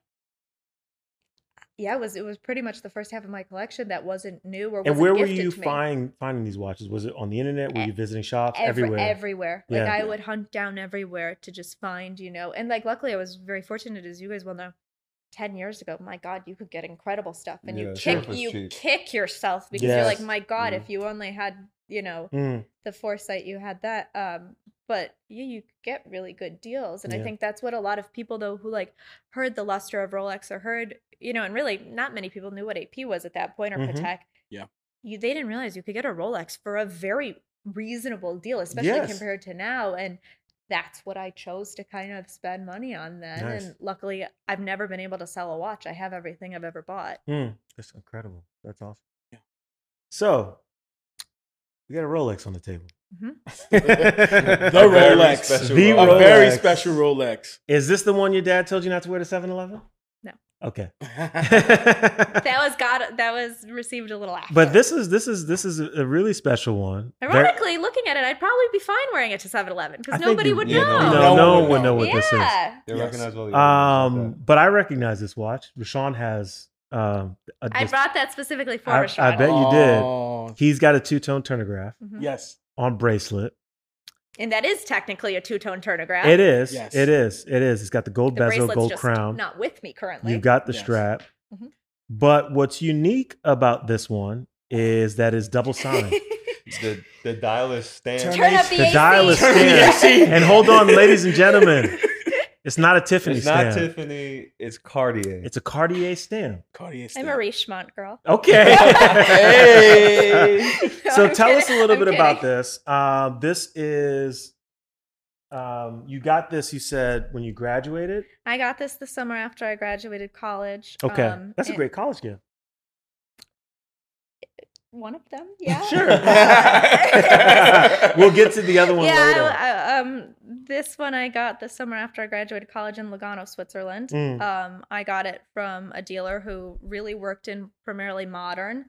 yeah it was it was pretty much the first half of my collection that wasn't new or wasn't and where were you to me. find finding these watches? Was it on the internet? Were you visiting shops? Every- everywhere. everywhere. Like Yeah. I would hunt down everywhere to just find, you know, and like luckily I was very fortunate, as you guys well know. Ten years ago, my God, you could get incredible stuff, and Yeah, you kick you cheap. kick yourself because you're like, my God, Mhm. if you only had, you know, Mm, the foresight you had that. Um, but yeah, you get really good deals, and Yeah. I think that's what a lot of people though who like heard the luster of Rolex or heard, you know, and really not many people knew what AP was at that point or Mhm. Patek. Yeah. you they didn't realize you could get a Rolex for a very reasonable deal, especially Yes. compared to now, and. That's what I chose to kind of spend money on then. Nice. And luckily, I've never been able to sell a watch. I have everything I've ever bought. mm, that's incredible. That's awesome. Yeah. So we got a Rolex on the table. Mhm. The <laughs> very Rolex. special The A very Rolex. special Rolex. Is this the one your dad told you not to wear to 7-Eleven? No. Okay. <laughs> That was got that was received a little after. but this is this is this is a really special one. Very- Ironically, looking at it, I'd probably be fine wearing it to 7-Eleven because nobody you- would yeah, know. no, no no, No one one would would know know. what this is. They Yes. recognize all the Um, but I recognize this watch. Rashawn has. Um, a I dis- brought that specifically for I- Rashad. I bet you did. Oh, He's got a two tone turnograph Mhm. Yes. On bracelet. And that is technically a two-tone turnograph. It is. Yes. It is. It is. It's got the gold The bezel, bracelet's gold just crown. not with me currently. You've got the Yes. strap. Mhm. But what's unique about this one is that it's double signed. <laughs> the the dial is stand. Turn Turn up the, the AC. dial is Turn the. AC. and hold on, ladies and gentlemen, <laughs> it's not a Tiffany It's not stamp. Tiffany. It's Cartier. It's a Cartier stamp. Cartier I'm a stamp. Richemont girl. Okay. <laughs> Hey. so I'm tell us a little I'm bit about this. Um, this is um, you got this. You said when you graduated. I got this the summer after I graduated college. Okay, Um, that's a great college gift. One of them, <laughs> yeah. Sure. <laughs> we'll get to the other one yeah, later. I- I- um, this one I got the summer after I graduated college in Lugano, Switzerland. Mm. Um, I got it from a dealer who really worked in primarily modern,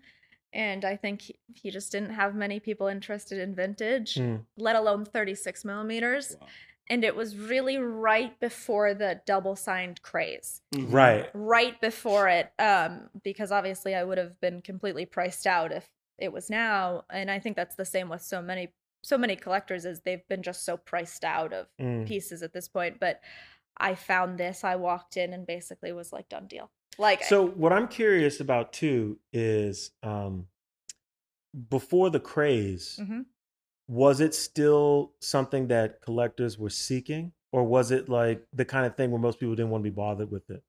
and I think he, he just didn't have many people interested in vintage, Mm. let alone 36 millimeters. Wow. And it was really right before the double signed craze. Right. right before it um because obviously I would have been completely priced out if it was now and I think that's the same with so many so many collectors is they've been just so priced out of Mm. pieces at this point but I found this. I walked in and basically was like, done deal. Like, So what I'm curious about too is um before the craze, Mhm. was it still something that collectors were seeking? Or was it like the kind of thing where most people didn't want to be bothered with it?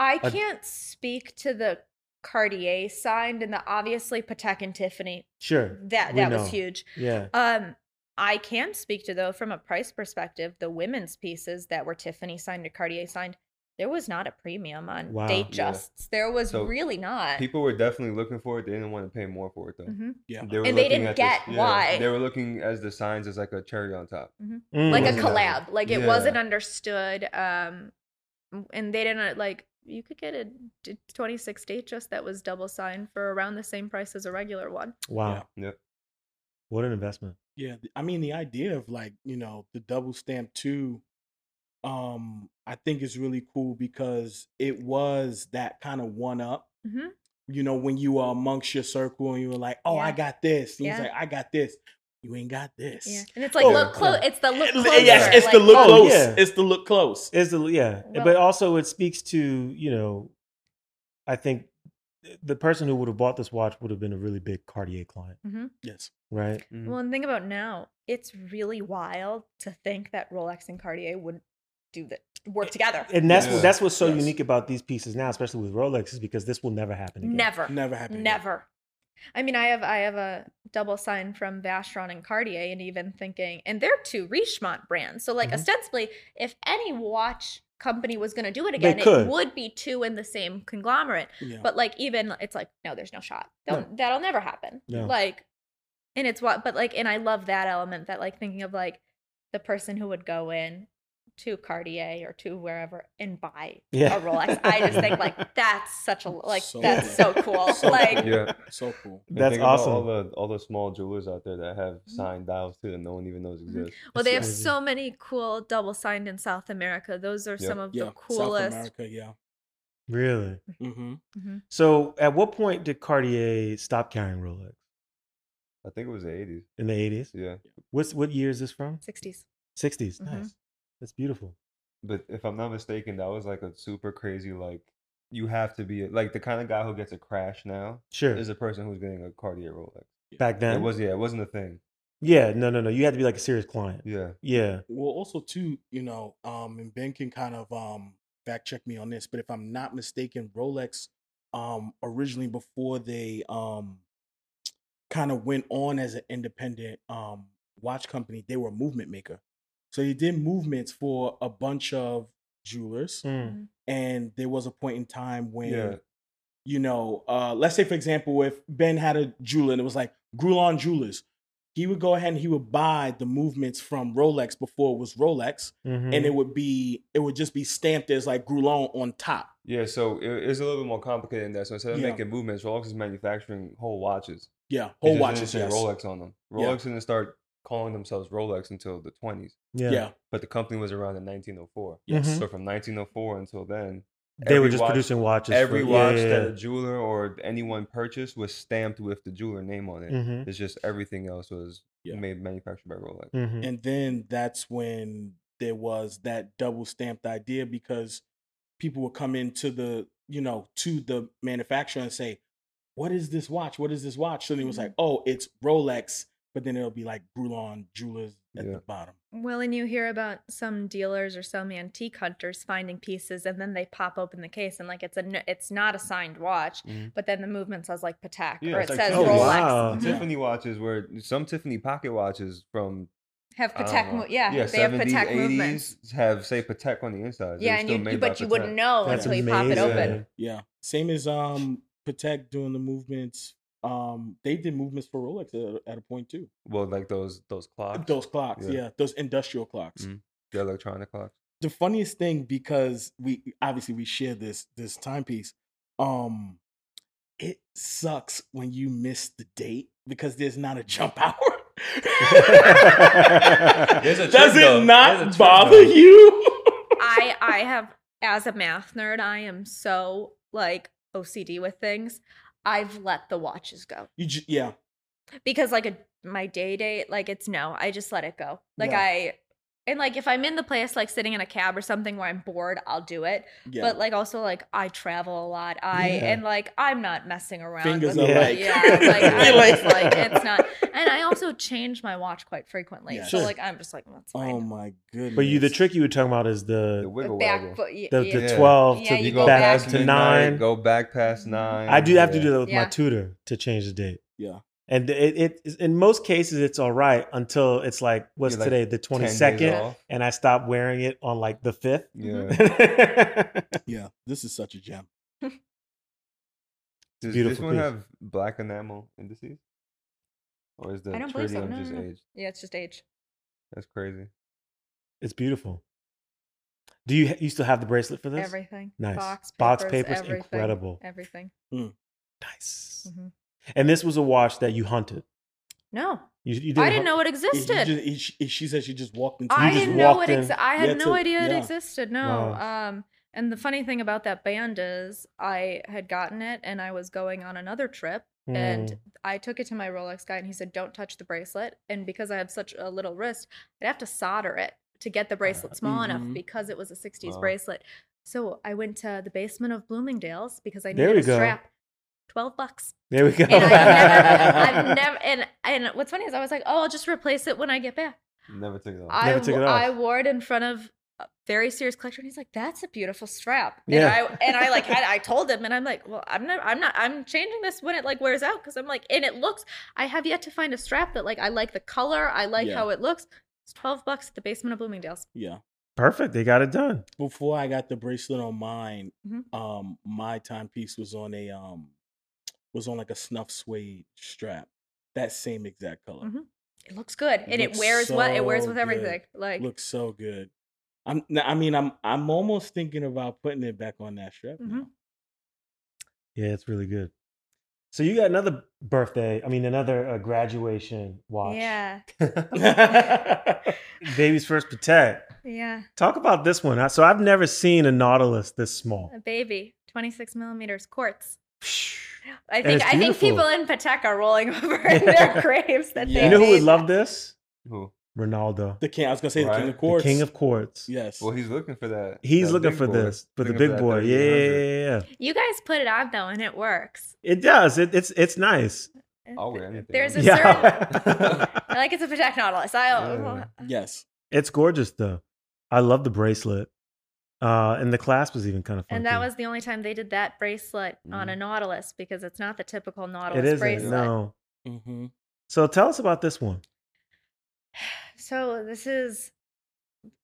I I- can't speak to the Cartier signed and the obviously Patek and Tiffany. Sure. That that know. was huge. Yeah. Um, I can speak to though from a price perspective, the women's pieces that were Tiffany signed or Cartier signed, there was not a premium on Wow. date Yeah. justs. There was So, really not. People were definitely looking for it. They didn't want to pay more for it though. Mhm. Yeah. They were And they looking didn't at get this, why. They were looking as the signs as like a cherry on top. Mm. like a collab. Like it Yeah. wasn't understood. Um, and they didn't like. You could get a 26 Datejust that was double signed for around the same price as a regular one. Wow. Yeah. Yep. What an investment. Yeah, I mean the idea of like you know the double stamp too, um, I think is really cool because it was that kind of one up. Mhm. You know, when you were amongst your circle and you were like, "Oh, I got this," and he's like, "I got this." You ain't got this. Yeah, and it's like Oh, look close. yeah. It's the look closer. Yes, it's like, the look oh, close. yeah. It's the look close. Is the yeah, Well- but also it speaks to you know, I think the person who would have bought this watch would have been a really big Cartier client, Mhm. Yes. right? Mhm. Well, and think about now, it's really wild to think that Rolex and Cartier would do that, work together. And that's Yeah. what that's what's so Yes. unique about these pieces now, especially with Rolex, is because this will never happen again. Never, Never happened. again. never. I mean, I have I have a double sign from Vacheron and Cartier, and even thinking, and they're two Richemont brands. So, like, Mhm. ostensibly, if any watch company was going to do it again, it would be two in the same conglomerate. Yeah. But like, even it's like, no, there's no shot. Don't, That'll never happen. No. Like, and it's what, but like, and I love that element that like thinking of like the person who would go in to Cartier or to wherever and buy Yeah. a Rolex. I just think like <laughs> that's such a like So that's cool. so cool. So like cool. Yeah. so cool. And That's awesome. All the all the small jewelers out there that have signed dials too that no one even knows Mhm. exist. well, they have crazy. so many cool double signed in South America. Those are Yeah. some of Yeah. the South coolest. America. Yeah. Really. Mm-hmm. Mhm. So, at what point did Cartier stop carrying Rolex? I think it was the eighties. In the eighties? Yeah. What's what year is this from? 60s. 60s. Mhm. Nice. That's beautiful. But if I'm not mistaken, that was like a super crazy like you have to be like the kind of guy who gets a crash now Sure. is a person who's getting a Cartier Rolex. Back then. It was yeah, it wasn't a thing. yeah. No. No. No. You had to be like a serious client. Yeah. Yeah. Well, also too, you know, um, and Ben can kind of um fact check me on this, but if I'm not mistaken, Rolex um originally before they um kind of went on as an independent um watch company, they were a movement maker. So they did movements for a bunch of jewelers, Mm. and there was a point in time when Yeah. you know, uh, let's say for example, if Ben had a jeweler and it was like Grulon Jewelers, he would go ahead and he would buy the movements from Rolex before it was Rolex, Mhm. and it would be it would just be stamped as like Grulon on top. Yeah, so it, it's a little bit more complicated than that. So instead of Yeah. making movements, Rolex is manufacturing whole watches. Yeah, whole watches. Yes. Rolex on them. Yeah. Rolex didn't start calling themselves Rolex until the 20s, yeah. Yeah. but the company was around in 1904. Yes. Mhm. So from 1904 until then, They were just watch- producing watches. every for, watch yeah, that a jeweler or anyone purchased was stamped with the jeweler name on it. yeah. Mhm. It's just everything else was Yeah. made manufactured by Rolex. Mhm. And then that's when there was that double stamped idea because people would come into the, you know, to the manufacturer and say, What is this watch? What is this watch? So he it was like, Oh, it's Rolex, but then it'll be like Grulon Jewelers at Yeah. the bottom. Well, and you hear about some dealers or some antique hunters finding pieces, and then they pop open the case, and like it's a it's not a signed watch, Mhm. but then the movement says like Patek Yeah, or it like says Tiffany. Oh, Rolex. wow. Mhm. Tiffany watches where some Tiffany pocket watches from Have I Patek, mo- yeah, yeah, they have 70s, Patek movements. 80s have say Patek on the inside. Yeah, and you, you but you Patek. wouldn't know That's until you pop it open. Yeah. Same as um Patek doing the movements. Um, they did movements for Rolex at, at a point too. Well, like those those clocks, Those clocks, Yeah. yeah. those industrial clocks. Mhm. the electronic clocks. The funniest thing because we obviously we share this this timepiece. Um, it sucks when you miss the date because there's not a jump <laughs> hour. <laughs> There's a Does trick, though. it There's a not bother though. you? I <laughs> I have as a math nerd, I am so like OCD with things. I've let the watches go you yeah. because like a my day date, like it's no, I just let it go. Like Yeah. I and like if I'm in the place like sitting in a cab or something where I'm bored, I'll do it. Yeah. But like also like I travel a lot. I Yeah. and like I'm not messing around. Fingers with are it. like- yeah, <laughs> like <laughs> I'm like- just like it's not. <laughs> And I also change my watch quite frequently. Yeah. So Sure. like I'm just like that's fine. oh my goodness. But you, the trick you were talking about is The the wiggle back, waggle. but y- the, yeah. the twelve Yeah, to you You go go back back to midnight, nine. Go back past Mhm. nine. I do have to do that with my Tudor to change the date. Yeah. And it, it in most cases it's all right until it's like what's You're like today the 22nd and I stop wearing it on like the 5th. Yeah. <laughs> Yeah. This is such a gem. Does this one piece. have black enamel indices? Or is the I don't believe so. No, just no, no. aged? Yeah, it's just age. That's crazy. it's beautiful. Do you you still have the bracelet for this? Everything. Nice. Box papers, Box papers, everything, incredible. Everything. Nice. Mhm. And this was a watch that you hunted. No, You, you didn't I didn't hunt- know it You existed. just- he- she, said she just walked into I didn't know it. Ex- I had no to- idea it yeah. existed. No. Wow. Um, and the funny thing about that band is, I had gotten it, and I was going on another trip, Mm. and I took it to my Rolex guy, and he said, "Don't touch the bracelet." And because I have such a little wrist, I'd have to solder it to get the bracelet small Mhm. enough because it was a '60s Wow. bracelet. So I went to the basement of Bloomingdale's because I needed a go. strap. Twelve bucks. There we go. And I've never, I've <laughs> never, and and what's funny is I was like, oh, I'll just replace it when I get back. Never took it off. I, Never took it w- I off. wore it in front of a very serious collector, and he's like, "That's a beautiful strap." Yeah. And I and I like <laughs> had I told him, and I'm like, "Well, I'm not I'm not I'm changing this when it like wears out because I'm like, and it looks. I have yet to find a strap that like I like the color, I like Yeah. how it looks. It's twelve bucks at the basement of Bloomingdale's. Yeah. Perfect. They got it done. Before I got the bracelet on mine, Mhm. um, my timepiece was on a um was on like a snuff suede strap. That same exact color. Mhm. It looks good, and it Looks wears what it wears so with good. everything. Like Looks so good. I'm I mean I'm I'm almost thinking about putting it back on that strap. now. Yeah, it's really good. So you got another birthday, I mean another uh, graduation watch. yeah, <laughs> Baby's first Patek. yeah, Talk about this one. So I've never seen a Nautilus this small. a baby, twenty six millimeters quartz. I think I think people in Patek are rolling <laughs> over in their graves that Yeah. they You know who would love this? Who? Ronaldo, The king I was gonna say the king of quartz. the king of quartz. Yes. Well, he's looking for that. He's that looking for boy. this, for the big that boy. Yeah, yeah, yeah, yeah. You guys put it on though, and it works. It does. It, it's it's nice. I'll wear anything. There's a Yeah. certain <laughs> I like it's a Patek Nautilus. I Yeah. yes. it's gorgeous though. I love the bracelet. Uh, and the clasp was even kind of fun. and that was the only time they did that bracelet on a Mhm. Nautilus because it's not the typical it Nautilus isn't. bracelet. No. Mm-hmm. So tell us about this one. <sighs> So this is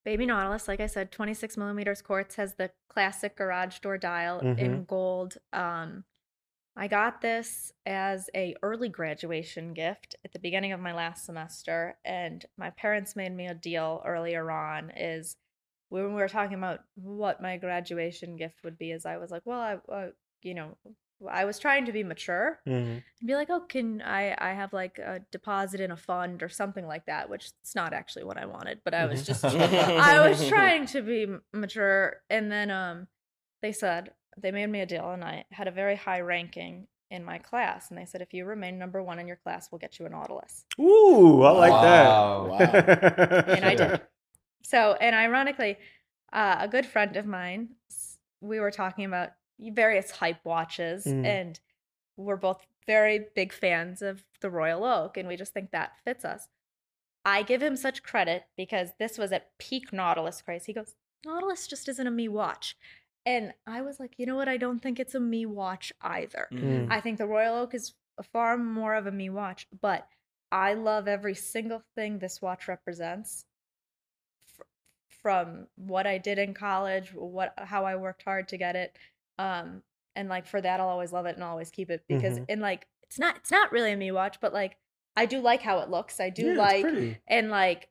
Baby Nautilus, like I said, 26 millimeters quartz has the classic garage door dial Mm-hmm. in gold. Um, I got this as a early graduation gift at the beginning of my last semester, and my parents made me a deal earlier on. Is when we were talking about what my graduation gift would be, is I was like, well, I, uh, you know, I was trying to be mature Mm-hmm. and be like, oh, can I I have like a deposit in a fund or something like that, which it's not actually what I wanted, but I was just I was <laughs> trying to be mature, and then um, they said they made me a deal, and I had a very high ranking in my class, and they said if you remain number one in your class, we'll get you a Nautilus. Ooh, I like Wow. that. <laughs> And I did. So, and ironically, uh, a good friend of mine, we were talking about various hype watches, Mm. and we're both very big fans of the Royal Oak, and we just think that fits us. I give him such credit because this was at peak Nautilus craze. He goes, Nautilus just isn't a me watch. And I was like, you know what? I don't think it's a me watch either. Mm. I think the Royal Oak is far more of a me watch, but I love every single thing this watch represents. Fr- From what I did in college, what how I worked hard to get it, um, and like for that, I'll always love it and I'll always keep it because Mhm. and like it's not it's not really a me watch, but like I do like how it looks. I do Yeah, like and like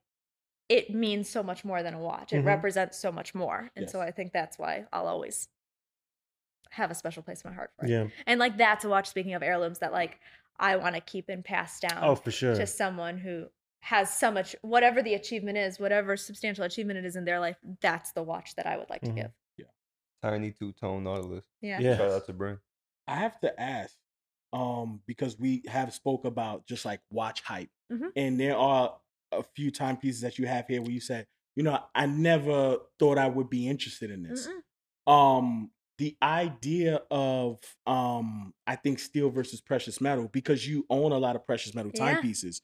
it means so much more than a watch. It Mhm. represents so much more, and so I think that's why I'll always have a special place in my heart for it. Yeah. And like that's a watch. Speaking of heirlooms, that like I want to keep and pass down Oh, for sure. to someone who has so much, whatever the achievement is, whatever substantial achievement it is in their life. That's the watch that I would like Mhm. to give. Yeah tiny two tone Nautilus. Yeah. Yeah. Shout out to Bryn. I have to ask, um, because we have spoke about just like watch hype, Mhm. and there are a few timepieces that you have here where you said you know, I never thought I would be interested in this. Mm-mm. Um, the idea of um, I think steel versus precious metal because you own a lot of precious metal Yeah. timepieces.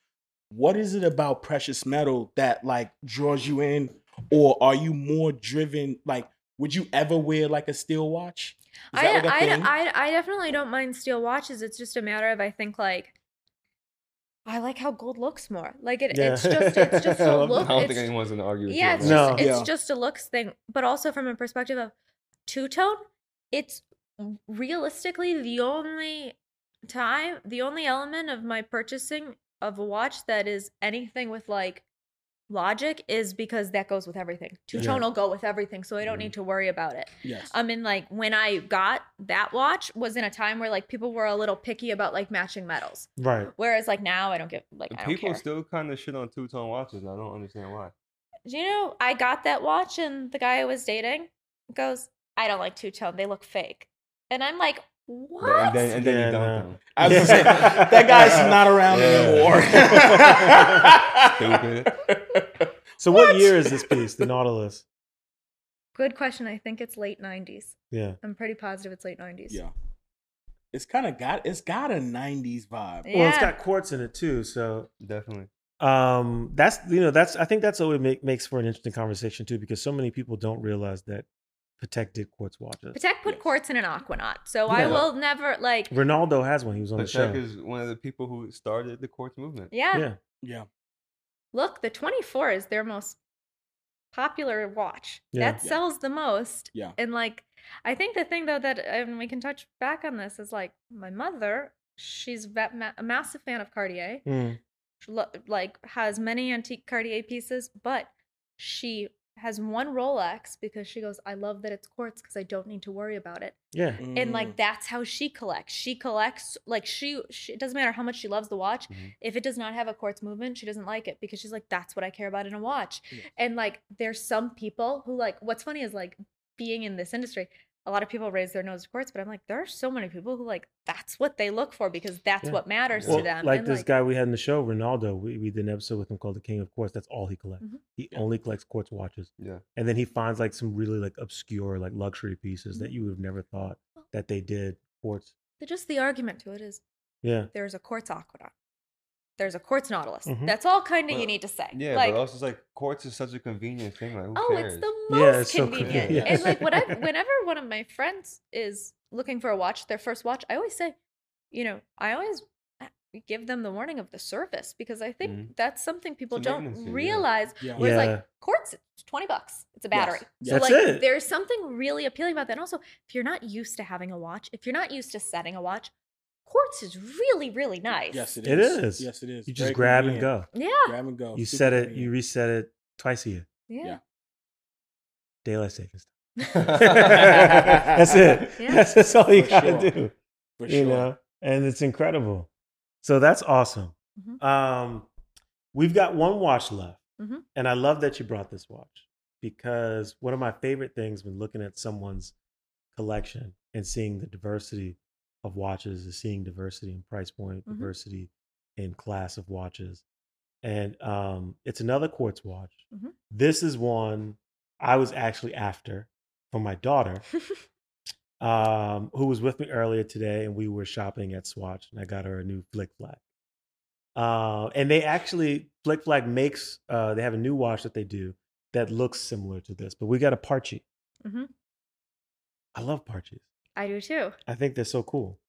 What is it about precious metal that like draws you in, or are you more driven? Like, would you ever wear like a steel watch? Is I, like a I. I, I definitely don't mind steel watches. It's just a matter of I think like I like how gold looks more. Like it, Yeah. it's just it's just <laughs> I a love I don't think anyone's gonna argue with you. yeah, on it's. No. just it's Yeah. just a looks thing, but also from a perspective of two tone, it's realistically the only time, the only element of my purchasing of a watch that is anything with like logic is because that goes with everything. Two tone Yeah. will go with everything, so I don't Mhm. need to worry about it. yes. I mean, like when I got that watch was in a time where like people were a little picky about like matching metals. Right. Whereas like now I don't get like I don't people care. still kind of shit on two tone watches. I don't understand why. Do you know I got that watch and the guy I was dating goes, I don't like two tone. They look fake. And I'm like, what? And then and then Yeah, you no. dunked them. I was gonna say <laughs> that guy's not around Yeah. anymore. <laughs> So what? year is this piece? The Nautilus. Good question. I think it's late 90s. Yeah. I'm pretty positive it's late 90s. Yeah. It's kind of got it's got a 90s vibe. Yeah. Well, it's got quartz in it too, so Definitely. um that's you know that's i think that's what make, makes for an interesting conversation too because so many people don't realize that Patek did quartz watches Patek put Yes. quartz in an aquanaut. So I will never like ronaldo has one he was on the show Patek is one of the people who started the quartz movement. yeah. yeah Yeah. Look, the 24 is their most popular watch. Yeah. That Yeah. sells the most. Yeah. And like, I think the thing though that and we can touch back on this is like my mother. She's a massive fan of Cartier. Mm. She lo- like has many antique Cartier pieces, but she has one Rolex because she goes, I love that it's quartz because I don't need to worry about it. yeah And Mm. like that's how she collects. She collects like she, she it doesn't matter how much she loves the watch. Mhm. If it does not have a quartz movement, she doesn't like it because she's like, that's what I care about in a watch. Yeah. And like there's some people who like what's funny is like being in this industry, a lot of people raise their nose to quartz, but I'm like, there are so many people who like that's what they look for because that's Yeah. what matters well, to them. like And, this guy we had in the show ronaldo we, we did an episode with him called the king of quartz that's all he collects Mhm. he Yeah. only collects quartz watches Yeah. and then he finds like some really like obscure like luxury pieces that you would have never thought that they did quartz the- just the argument to it is yeah there's a quartz aquanaut. There's a quartz nautilus. Mhm. That's all kind of you need to say. Yeah, like, but also it's like quartz is such a convenient thing. Like, who Oh, cares? it's the most Yeah, most it's so convenient. convenient. And like whenever <laughs> whenever one of my friends is looking for a watch, their first watch, I always say, you know, I always uh, give them the warning of the service because I think Mhm. that's something people don't maintenance fee, yeah. realize. Yeah. Whereas Yeah. like quartz, it's twenty bucks. It's a Yes. battery. Yes. So That's like it. there's something really appealing about that. And also, if you're not used to having a watch, if you're not used to setting a watch, quartz is really, really nice. Yes, it is. It is. Yes, it is. you just Very grab and go Yeah. Grab and go. you Super set it you reset it twice a year Yeah. Yeah. daylight savings <laughs> that's it Yeah. that's, that's all you For gotta sure. do For you sure. know and it's incredible so that's awesome Mhm. um we've got one watch left Mhm. and i love that you brought this watch because one of my favorite things when looking at someone's collection and seeing the diversity of watches is seeing diversity in price point Mhm. diversity in class of watches and um it's another quartz watch Mhm. this is one i was actually after for my daughter <laughs> um, who was with me earlier today, and we were shopping at Swatch, and I got her a new Flik Flak. Uh, and they actually Flik Flak makes uh, they have a new watch that they do that looks similar to this, but we got a Parchie. Mhm. I love Parchies. I do too. I think they're so cool.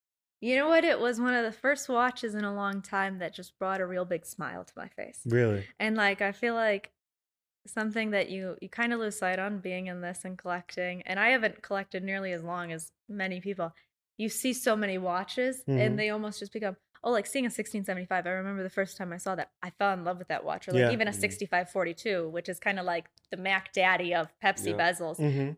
You know what? It was one of the first watches in a long time that just brought a real big smile to my face. Really, And like I feel like something that you you kind of lose sight on being in this and collecting. And I haven't collected nearly as long as many people. You see so many watches Mhm. and they almost just become oh like seeing a 1675. I remember the first time I saw that. I fell in love with that watch or like Yeah. even a Mhm. 6542, which is kind of like the Mac Daddy of Pepsi Yeah. bezels. mm-hmm.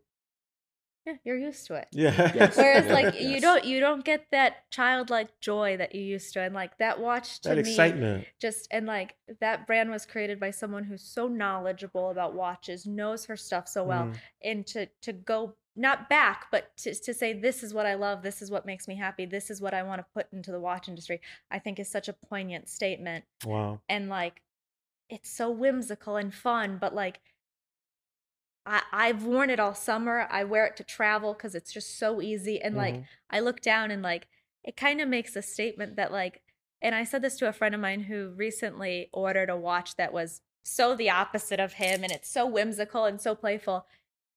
Yeah, you're used to it. yeah. Yes. Whereas Yeah. like you don't you don't get that childlike joy that you used to, and like that watch to that me excitement. just and like that brand was created by someone who's so knowledgeable about watches, knows her stuff so well, Mhm. and to to go not back, but to to say this is what I love, this is what makes me happy, this is what I want to put into the watch industry, I think is such a poignant statement Wow. and like it's so whimsical and fun but like I, I've worn it all summer. I wear it to travel because it's just so easy. And like, Mhm. I look down and like, it kind of makes a statement that like, and I said this to a friend of mine who recently ordered a watch that was so the opposite of him and it's so whimsical and so playful.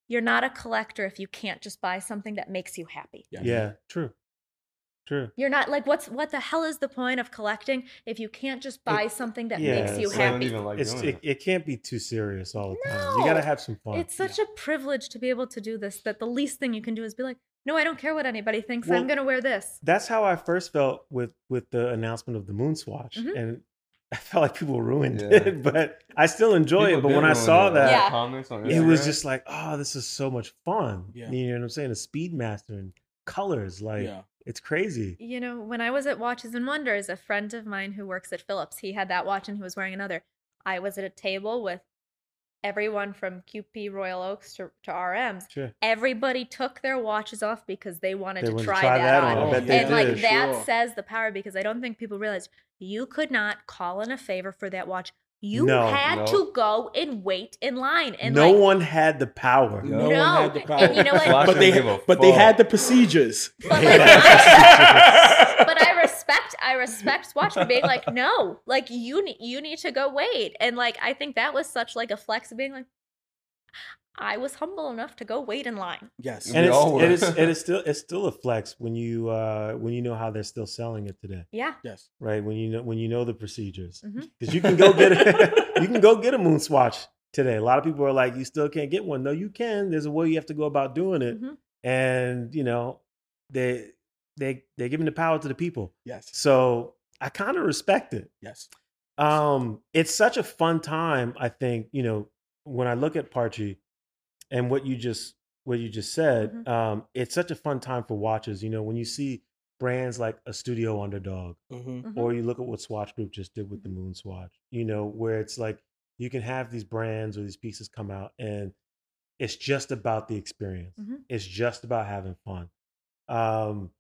You're not a collector if you can't just buy something that makes you happy. Yeah. Yeah, true. True. You're not like what's what the hell is the point of collecting if you can't just buy something that makes you so happy? like It's it, it. it can't be too serious all the time. You got to have some fun. It's such a privilege to be able to do this that the least thing you can do is be like, no, I don't care what anybody thinks. Well, I'm going to wear this. That's how I first felt with with the announcement of the moon swatch, Mhm. and <laughs> I felt like people ruined Yeah. it, but I still enjoy People it. But when I saw the that, Yeah. comments on it was just like, oh, this is so much fun. Yeah. You know what I'm saying? A Speedmaster and colors, like yeah. It's crazy. You know, when I was at Watches and Wonders, a friend of mine who works at Phillips, he had that watch and he was wearing another. I was at a table with everyone from QP Royal Oaks to, to RMs. Sure. Everybody took their watches off because they wanted They to wanted to try, try that, that on. on. I bet they and like that Sure. says the power because I don't think people realize you could not call in a favor for that watch. You No, had no. to go and wait in line. And no like, one had the power. No, No, one had the power. and you know what? Flash but they didn't give a but they fuck. had the procedures. But, like, Yeah. <laughs> but I respect I respect Swatch for being like, no, like you need you need to go wait. And like I think that was such like a flex of being like, I was humble enough to go wait in line. Yes. and We it's, all were. it is it is still it's still a flex when you uh when you know how they're still selling it today Yeah. yes. right when you know when you know the procedures because you can go get it you can go get a <laughs> moon swatch today a lot of people are like you still can't get one no you can there's a way you have to go about doing it Mhm. and you know they they they're giving the power to the people Yes. so i kind of respect it Yes. um it's such a fun time i think you know when i look at Parchie and what you just what you just said Mhm. um it's such a fun time for watches you know when you see brands like a studio underdog hmm Mhm. or you look at what swatch group just did with the moon swatch you know where it's like you can have these brands or these pieces come out and it's just about the experience Mhm. it's just about having fun um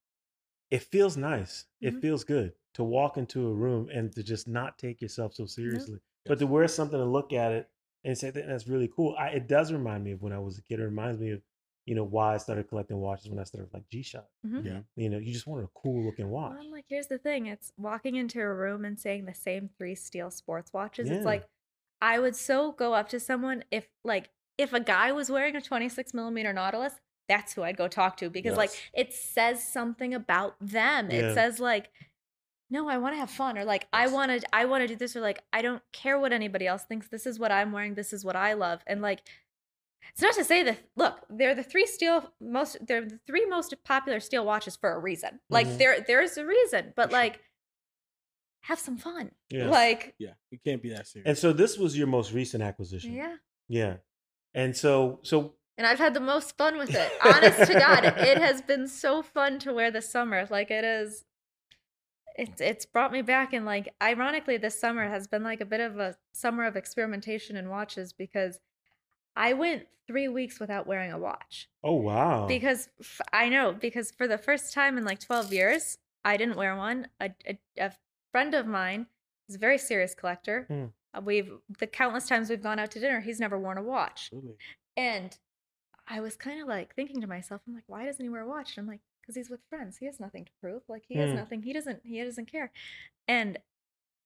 it feels nice it Mhm. feels good to walk into a room and to just not take yourself so seriously but to wear something and look at it and say that that's really cool I, it does remind me of when i was a kid it reminds me of you know why i started collecting watches when i started like g-shock Mhm. Yeah. you know you just wanted a cool looking watch Well, I'm like, here's the thing. It's walking into a room and saying the same three steel sports watches. Yeah. It's like I would so go up to someone if like if a guy was wearing a 26 millimeter Nautilus, that's who I'd go talk to because like it says something about them. Yeah. It says like, no, I want to have fun, or like I Yes. want to, I want to do this, or like I don't care what anybody else thinks. This is what I'm wearing. This is what I love, and like. It's not to say that look, they're the three steel most they're the three most popular steel watches for a reason. Like Mhm. there there's a reason, but sure. like have some fun. Yeah. Like Yeah. You can't be that serious. and so this was your most recent acquisition yeah. Yeah. And so so And I've had the most fun with it. Honest to God, it has been so fun to wear this summer. Like it is it's it's brought me back and like ironically this summer has been like a bit of a summer of experimentation in watches because I went 3 weeks without wearing a watch. oh wow. Because f- I know because for the first time in like 12 years, I didn't wear one. A, a, a friend of mine is a very serious collector. Uh, We've the countless times we've gone out to dinner, he's never worn a watch. Absolutely. And I was kind of like thinking to myself, I'm like, why doesn't he wear a watch? And I'm like, because he's with friends. He has nothing to prove. Like he has Hmm. nothing. He doesn't. He doesn't care. And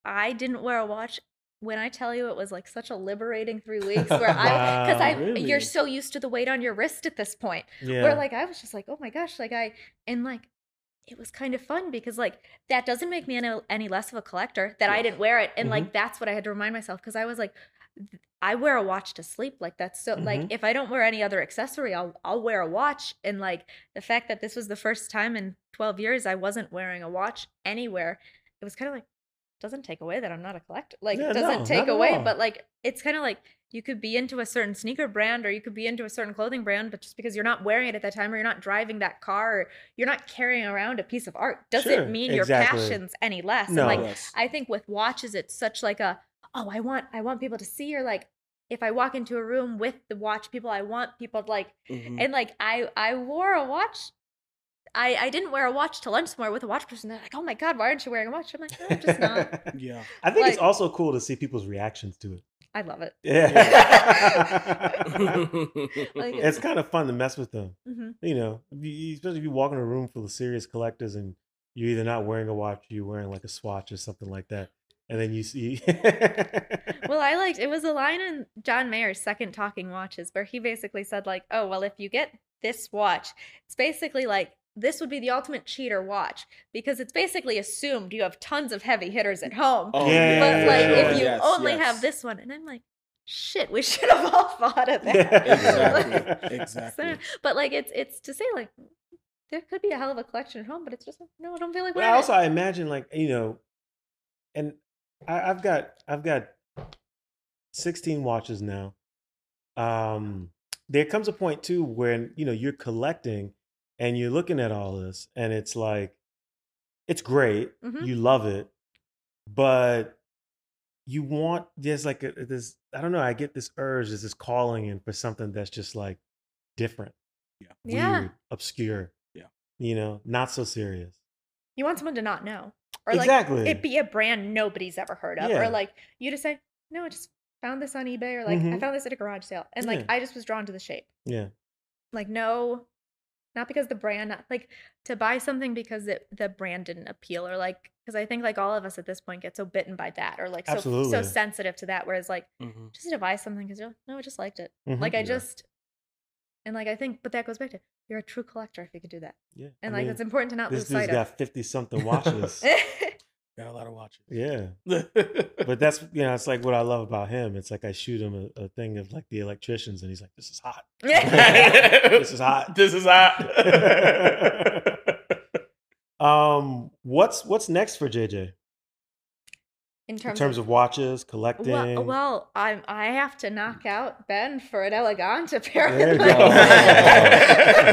I didn't wear a watch. When I tell you, it was like such a liberating three weeks where <laughs> I, because I, Really? you're so used to the weight on your wrist at this point. yeah. Where like I was just like, oh my gosh, like I, and like it was kind of fun because like that doesn't make me any, any less of a collector that I didn't wear it, and Mhm. like that's what I had to remind myself because I was like, I wear a watch to sleep. Like that's so like Mhm. if I don't wear any other accessory, I'll I'll wear a watch. And like the fact that this was the first time in 12 years I wasn't wearing a watch anywhere, it was kind of like doesn't take away that I'm not a collector. Like Yeah, it doesn't no, take away, but like it's kind of like you could be into a certain sneaker brand or you could be into a certain clothing brand, but just because you're not wearing it at that time or you're not driving that car or you're not carrying around a piece of art doesn't Sure, mean your passions any less. No. And like Yes. I think with watches it's such like a oh I want I want people to see or like if I walk into a room with the watch people I want people to like Mhm. and like I I wore a watch I, I didn't wear a watch to lunch somewhere with a watch person. They're like, "Oh my god, why aren't you wearing a watch?" I'm like, "No, I'm just not." <laughs> yeah. I think it's also cool to see people's reactions to it. I love it. Yeah. <laughs> <laughs> Like, it's kind of fun to mess with them. hmm You know, especially if you walk in a room full of serious collectors and you're either not wearing a watch, you're wearing like a swatch or something like that, and then you see. <laughs> Well, I liked it was a line in John Mayer's second Talking Watches where he basically said like, "Oh, well, if you get this watch, it's basically like this would be the ultimate cheater watch because it's basically assumed you have tons of heavy hitters at home. Oh, Yeah, but yeah, like yeah, if you yes, only yes. have this one, and I'm like, shit, we <laughs> should have all thought of that. <laughs> Exactly. Yeah. Exactly. So- but like it's it's to say like there could be a hell of a collection at home, but it's just like, no, I don't feel like But I also it. I imagine like you know, and I, I've got I've got sixteen watches now. Um, there comes a point too when you know you're collecting and you're looking at all this, and it's like it's great, Mhm. you love it, but you want there's like a this I don't know I get this urge, there's this calling in for something that's just like different, Yeah. Yeah. weird, obscure, Yeah. you know, not so serious. You want someone to not know. Or like exactly. it be a brand nobody's ever heard of. Yeah. Or like you just say, No, I just found this on eBay or like I Mhm. found this at a garage sale. And like Yeah. I just was drawn to the shape. yeah. Like no not because the brand not like to buy something because it, the brand didn't appeal or like because I think like all of us at this point get so bitten by that or like so so sensitive to that. Whereas like Mhm. just to buy something because you're no, I just liked it. Mhm. Like I Yeah. just and like I think but that goes back to you're a true collector if you could do that. Yeah. And I like mean, it's important to not this lose dude's sight got 50 something watches. of. Got <laughs> a lot of watches. yeah. but <laughs> But that's, you know, it's like what I love about him. It's like I shoot him a, a thing of like the electricians and he's like, this is hot. <laughs> this is hot. This is hot. um, what's what's next for JJ in in terms, terms of watches, collecting? Well, well, I'm I have to knock out Ben for an Élégante apparently. There you go.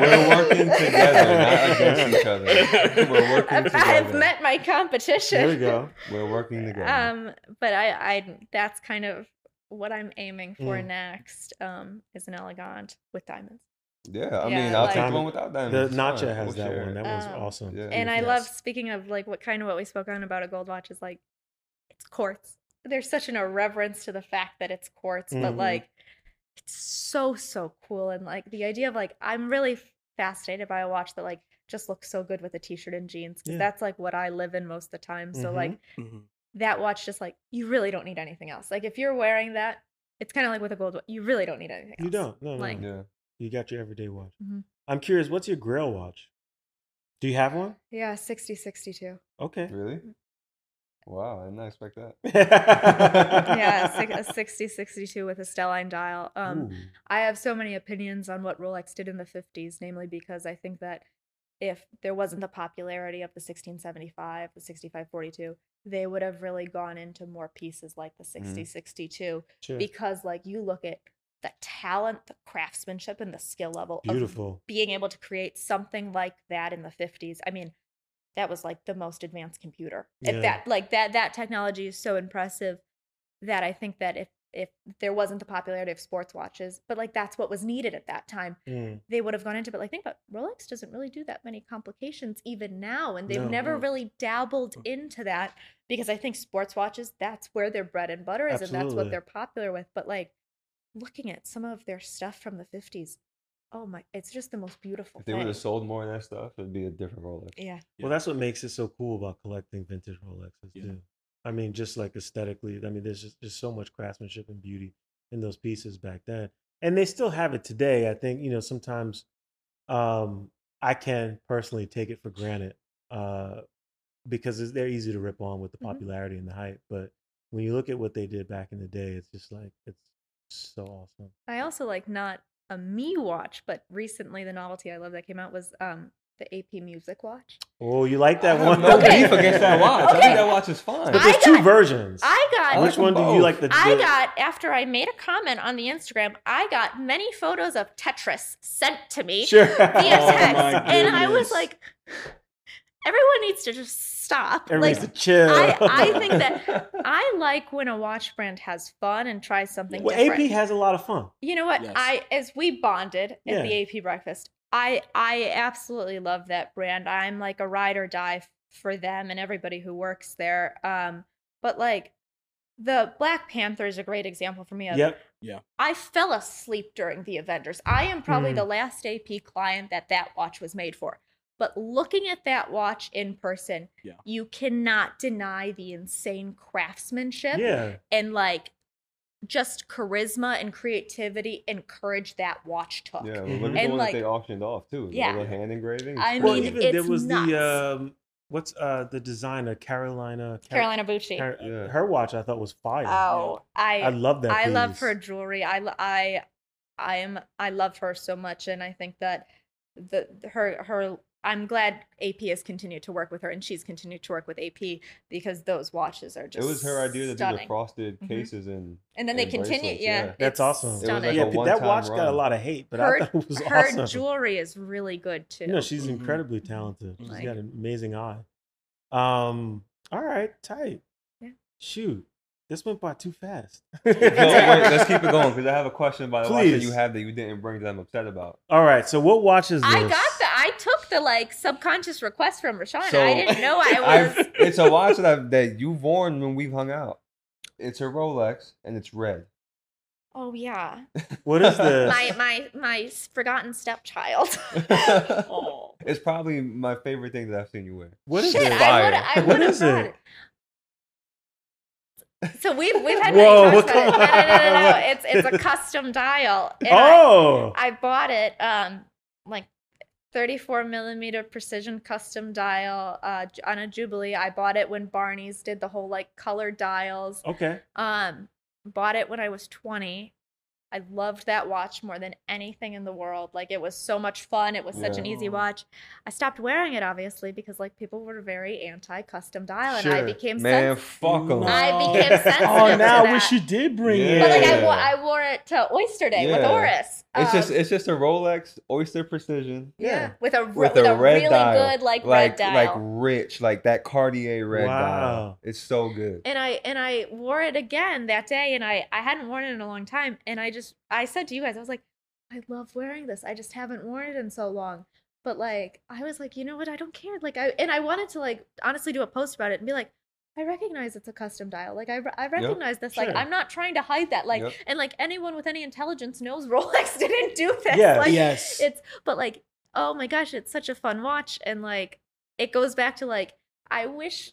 We're working together, not against each other. We're working I've, I've met my competition. there we go. We're working <laughs> together. Um, but I, I that's kind of what I'm aiming for Mm. next. Um, is an Élégante with diamonds. yeah, I yeah, mean, I'll like- take the one without The diamonds. It's Nacha has We'll that share one. it. That one's Um, awesome. Yeah. And I Yes. love speaking of like what kind of what we spoke on about a gold watch is like it's quartz. There's such an irreverence to the fact that it's quartz, but Mhm. like it's so so cool and like the idea of like I'm really fascinated by a watch that like just looks so good with a t-shirt and jeans because Yeah. that's like what I live in most of the time. So Mhm. like Mhm. that watch just like you really don't need anything else. Like if you're wearing that, it's kind of like with a gold watch. You really don't need anything else. You don't. No, no. Like- no. Yeah. You got your everyday watch. Mhm. I'm curious, what's your grail watch? Do you have one? Yeah, 60 62. Okay. Really? Wow, I did not expect that. <laughs> Yeah, a six- <laughs> 60 62 with a Stelline dial. Um I have so many opinions on what Rolex did in the 50s, namely because I think that if there wasn't the popularity of the 1675, the 6542, they would have really gone into more pieces like the 6062 Sure. because like you look at the talent, the craftsmanship and the skill level of Beautiful. being able to create something like that in the 50s. I mean, that was like the most advanced computer. Yeah. that like that that technology is so impressive that I think that if if there wasn't the popularity of sports watches, but like that's what was needed at that time, Mm. they would have gone into it. Like think about Rolex doesn't really do that many complications even now, and they've No. never Mm. really dabbled into that because I think sports watches that's where their bread and butter is, and that's what they're popular with. But like looking at some of their stuff from the 50s, oh my, it's just the most beautiful If they thing. would have sold more of that stuff, it'd be a different Rolex. yeah. Well, that's what makes it so cool about collecting vintage Rolexes Yeah. too. I mean, just like aesthetically, I mean, there's just there's so much craftsmanship and beauty in those pieces back then, and they still have it today. I think you know sometimes um, I can personally take it for granted uh, because they're easy to rip on with the Mhm. popularity and the hype. But when you look at what they did back in the day, it's just like it's so awesome. I also like not a me watch, but recently the novelty I love that came out was um the AP Music watch. Oh, you like that I one? no Okay. beef against that <laughs> watch. I think that watch is fine. But I there's two versions. I got I Which like 'em one do you like? The, I got after I made a comment on the Instagram, I got many photos of Tetris sent to me sure. via <laughs> Oh text, my and I was like, everyone needs to just stop. Everybody like, needs to chill. I- I <laughs> think that- I like when a watch brand has fun and tries something well, different. AP has a lot of fun. You know what? Yes. I as we bonded at Yeah. the AP breakfast, I I absolutely love that brand. I'm like a ride or die for them and everybody who works there. Um, but like the Black Panther is a great example for me of Yep. I fell asleep during the Avengers. I am probably Mm. the last AP client that that watch was made for. But looking at that watch in person, Yeah. you cannot deny the insane craftsmanship Yeah. and like just charisma and creativity and courage that watch took. Yeah, well, look at the And, one like- that they auctioned off too. The Yeah. little hand engraving. I Well, mean, even there it's was nuts. the um, what's uh the designer Carolina Car- Carolina Bucci. Car- Yeah. Her watch I thought was fire. oh, I I love that. I love her jewelry. I I I am I love her so much, and I think that the her her. I'm glad AP has continued to work with her, and she's continued to work with AP because those watches are just. it was her idea to do stunning. the frosted Mhm. cases and and then they and continue. Yeah, yeah. That's it's awesome. It was like yeah, a that one-time watch got a lot of hate, but her I thought it was her awesome. jewelry is really good too. No, she's Mhm. incredibly talented. She's Like- got an amazing eye. Um, all right, tight. Yeah. Shoot, this went by too fast. So, wait, let's keep it going because I have a question about the watch that you have that you didn't bring that I'm upset about. All right, so what watch is this? I got the. I took the like subconscious request from Rashawn. So, I didn't know I I've- was. <laughs> it's a watch that I've, that you've worn when we've hung out. It's a Rolex and it's red. oh yeah, <laughs> What is this? my my my forgotten stepchild. <laughs> Oh. It's probably my favorite thing that I've seen you wear. What is Shit, it? I I What would have is brought it? it. So we've we've had Whoa, many talks about it. No, no, no, no, no. It's it's a custom dial. And I- oh, I bought it um like 34 millimeter precision custom dial uh on a Jubilee. I bought it when Barney's did the whole like color dials. okay. Um bought it when I was 20. I loved that watch more than anything in the world. Like it was so much fun. It was such an easy watch. I stopped wearing it obviously because like people were very anti custom dial and Sure. I became Man, sensitive. fuck 'em. I became <laughs> sensitive Oh, to now I that. wish you did bring Yeah. it. But like I, wore, I wore it to Oyster Day with Yeah. Oris. It's just Um, it's just a Rolex Oyster Precision. yeah, with a With with, a a, red really dial. good like, Like red dial. like rich, like that Cartier red Wow. dial. It's so good. and I and I wore it again that day, and I I hadn't worn it in a long time, and I just I said to you guys, I was like, I love wearing this. I just haven't worn it in so long. But like I was like, you know what? I don't care. Like I and I wanted to like honestly do a post about it and be like. I recognize it's a custom dial. Like I, I recognize this. Like Sure. I'm not trying to hide that. Like Yep. and like anyone with any intelligence knows <laughs> Rolex didn't do this. Yeah. Like, yes. it's but like oh my gosh it's such a fun watch and like it goes back to like i wish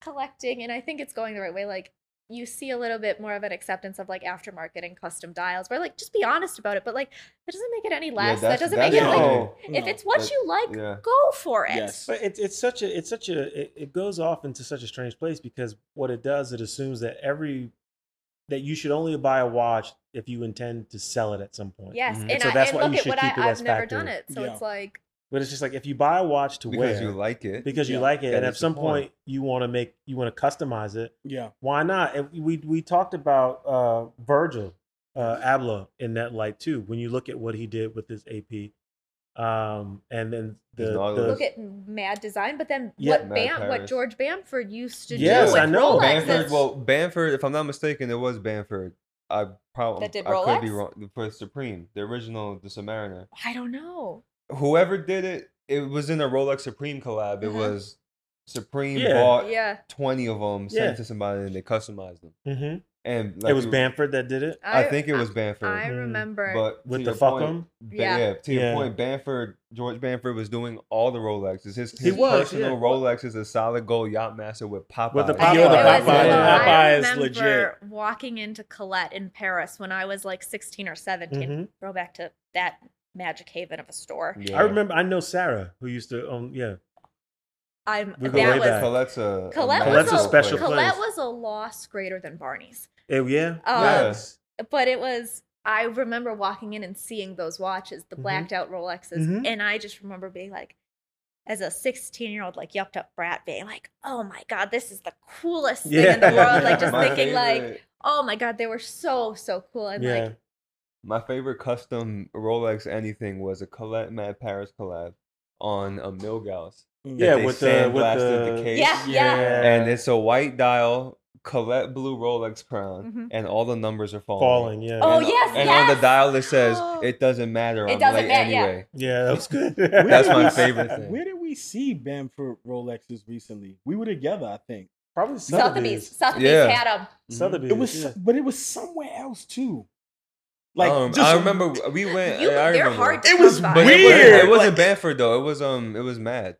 collecting and i think it's going the right way like you see a little bit more of an acceptance of like aftermarket and custom dials where like just be honest about it but like that doesn't make it any less that doesn't make it the like thing. if it's what That- you like yeah. go for it Yes. But it's it's such a it's such a it, it goes off into such a strange place because what it does it assumes that every that you should only buy a watch if you intend to sell it at some point. yes Mhm. and, And so I, that's and why you look at should what I, keep it as i've never done factory. it so Yeah. it's like But it's just like if you buy a watch to wear. Because wear you like it. because you Yeah. like it, and at some point. point you want to make you want to customize it, yeah. why not? And we we talked about uh, Virgil uh, Abloh in that light too. When you look at what he did with his AP, um, and then the, the look at mad design but then Yeah. what Mad Bam, what george bamford used to Yes, do with I know. Rolex, Bamford, well, Bamford, if I'm not mistaken, it was Bamford. I probably That did I could be Rolex? wrong. For Supreme, the original, the Submariner. i don't know Whoever did it, it was in a Rolex Supreme collab. It Uh-huh. was Supreme Yeah. bought yeah 20 of them, sent Yeah. it to somebody, and they customized them. Mhm. And it was you- Bamford that did it. I, think it was Bamford. I Mhm. remember. but With the your fuck point, 'em? Ba- Yeah. yeah. To your Yeah. point, Bamford, George Bamford was doing all the Rolexes. His, He his was, personal yeah. Rolex is a solid gold Yachtmaster with Popeye. With the Popeye. Yo, the It was- Popeye- Yeah. Popeye I is remember legit. walking into Colette in Paris when I was like 16 or 17. Mhm. Throwback to that magic haven of a store. Yeah. I remember. I know Sarah who used to own. Yeah, I'm We go way that was back. Colette's a, Colette Colette's was a special place. Colette was a loss greater than Barney's. Eh, yeah, Um, yes. But it was I remember walking in and seeing those watches, the Mhm. blacked out Rolexes, Mhm. and I just remember being like as a 16 year old like yupped up brat being like oh my god this is the coolest thing in the world like <laughs> just My thinking like oh my god they were so so cool and yeah. like My favorite custom Rolex anything was a Colette Mad Paris collab on a Milgauss. Yeah, with the- with sandblasted the- case. Yeah, yeah. And it's a white dial, Colette blue Rolex crown, Mhm. and all the numbers are falling. falling. Yeah, Oh, and, yes, And on the dial it says, <gasps> "It doesn't matter. It I'm doesn't late matter, anyway." yeah, that was good. <laughs> <laughs> That's my Where- favorite thing. Where did we see Bamford Rolexes recently? We were together, I think. Probably Sotheby's. Sotheby's. Sotheby's Yeah. had them. Sotheby's. It was, yeah. but it was somewhere else too. Like Like um, just, I remember we <laughs> went. You, I they're remember. hard to It was come by. But it weird. wasn't, it wasn't like- Bamford though. It was um. It was Mad.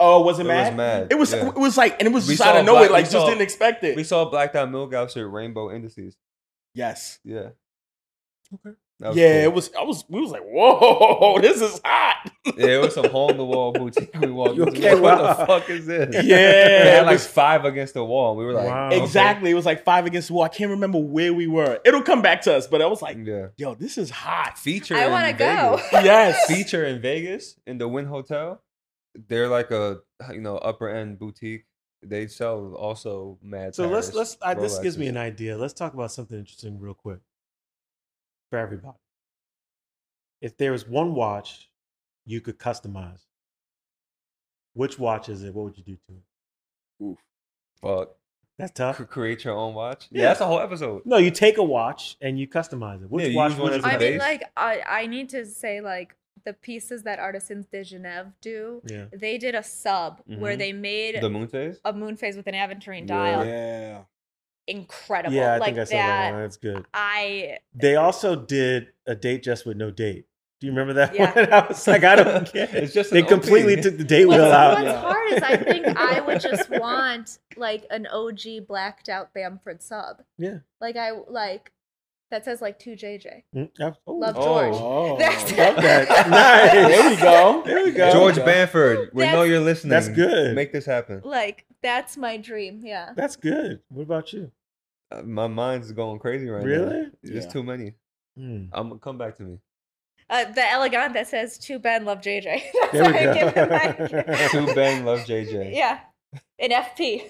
Oh, was it It mad? was Mad. It was. yeah. It was like, and it was We just out saw of nowhere. Black- Like, we just didn't expect it. We saw Black Dot Milgauss at Rainbow Indices. yes. Yeah. Okay. That was Yeah, cool. it was. I was. We was like, whoa, <laughs> this is hot. Yeah, it was some hole in the wall boutique. We walked <laughs> into. okay? What Wow. the fuck is this? <laughs> Yeah, They it had like was- five against the wall. We were like, Wow. okay. Exactly. It was like five against the wall. I can't remember where we were. It'll come back to us, but I was like, Yeah. yo, this is hot. Feature. I in want to go. Vegas. Yes. Feature in Vegas in the Wynn Hotel. They're like a you know upper end boutique. They sell also mad. So let's let's. I, this gives me an idea. Let's talk about something interesting real quick for everybody. If there was one watch you could customize, which watch is it? What would you do to it? Oof. Fuck. That's tough. C- create your own watch. Yeah. Yeah, that's a whole episode. No, you take a watch and you customize it. Which Yeah, watch use would as you a I mean, base. like, I, I need to say, like, the pieces that Artisans de Genève do, Yeah. they did a sub where Mhm. they made The moon phase. a moon phase with an aventurine Yeah. dial. Yeah. Incredible. Yeah, I like think I saw that. that. one. That's good. I They also did a Datejust with no date. Do you remember that Yeah. one? <laughs> I was like, I don't <laughs> care. It's just they an OP. completely took the date What's, wheel out. what's Yeah. hard is I think <laughs> I would just want like an OG blacked out Bamford sub. Yeah. Like I like that says like two JJ. Mm, yeah. Oh, Love. George. Oh. <laughs> That's- love that. <laughs> Nice. There we go. There we go. George Okay. Bamford. We know you're listening. That's good. Make this happen. Like that's my dream. Yeah. That's good. What about you? Uh, My mind's going crazy right now. Really? There's Yeah. too many. Hmm. I'm gonna come back to me. Uh, the Élégante that says to Ben love JJ. <laughs> That's There we what I go. give him my- Two Ben love JJ. yeah. In FP.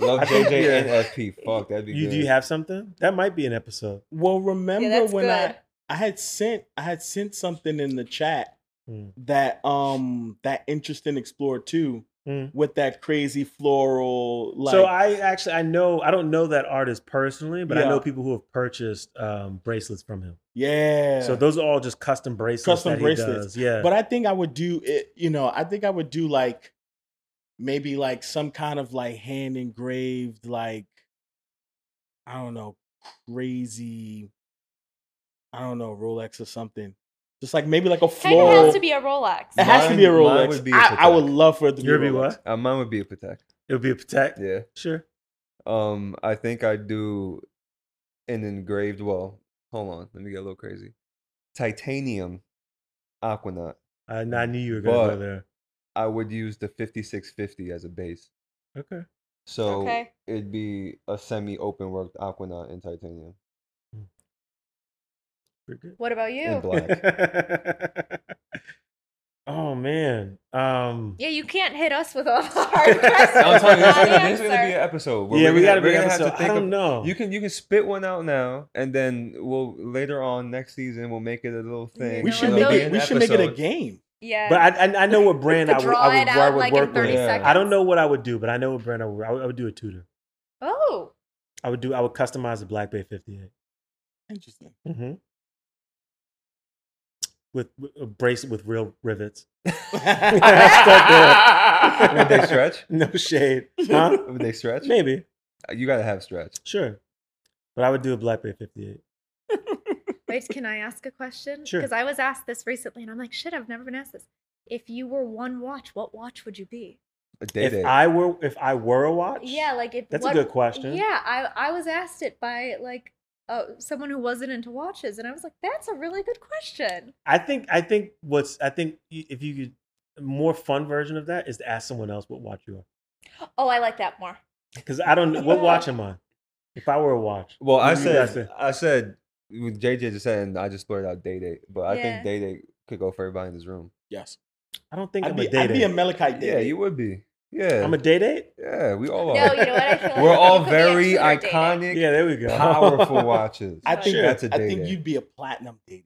Love I think- JJ yeah. and FP. Fuck, that'd be You good. do you have something? That might be an episode. Well, remember yeah, when good. I I had sent I had sent something in the chat Hmm. that um that interesting Explorer 2 Hmm. with that crazy floral like so I actually I know I don't know that artist personally, but I know people who have purchased um, bracelets from him. yeah. So those are all just custom bracelets. Custom that he bracelets. does. Yeah. But I think I would do it, you know, I think I would do like maybe like some kind of like hand engraved, like, I don't know, crazy, I don't know, Rolex or something. Just like maybe like a Kind floral. of has to be a Rolex. it has to be a Mine- mine Rolex. would be a I, I would love for it to be a Yours be Rolex. what? Uh, mine would be a Patek. it would be a Patek. Yeah. Sure. Um, I think I'd do an engraved. Well, hold on. Let me get a little crazy. Titanium Aquanaut. I, I knew you were gonna go there. I would use the 5650 as a base. Okay. So Okay. it'd be a semi-open worked Aquanaut in titanium. Good. What about you? In black. <laughs> oh man. Um Yeah, you can't hit us with all the <laughs> hard questions. I'm telling you, this is gonna, this is gonna be an episode. where Yeah, we're we gonna- gotta be we're gonna episode. have to I think don't of- know. You can you can spit one out now, and then we'll later on next season we'll make it a little thing. We should make it. We should make it a game. Yeah. But I, I I know what <laughs> brand I would I would, I would like work with. Seconds. I don't know what I would do, but I know what brand I would. I would, I would do a Tudor. Oh. I would do. I would customize a Black Bay 58 Interesting. mm-hmm. with, with a bracelet with real rivets. <laughs> <laughs> Would Would they stretch? No shade, huh? Would they stretch? Maybe, You gotta have stretch. sure, but I would do a Black Bay 58. Wait, can I ask a question? Sure. Because I was asked this recently and I'm like, shit, I've never been asked this. If you were one watch, what watch would you be? A day If day. I were if I were a watch, Yeah, like if That's a good question. Yeah, I I was asked it by like uh, someone who wasn't into watches, and I was like, that's a really good question. I think I think what's I think if you could more fun version of that is to ask someone else what watch you are Oh, I like that more. <laughs> because I don't know what watch <laughs> am I. If I were a watch, well, I what do said? I said with JJ just saying, I just blurted out day date, but I Yeah. think day date could go for everybody in this room. Yes. I don't think I'd I'm be, a date. I'd be a Malachite day. Yeah, you would be. Yeah, I'm a day date. yeah, we all No, are. you know what I feel like We're all you could be a very tutor dating. iconic, Yeah, there we go. powerful <laughs> watches. I think Sure. that's a I day date. I think you'd be a platinum dating.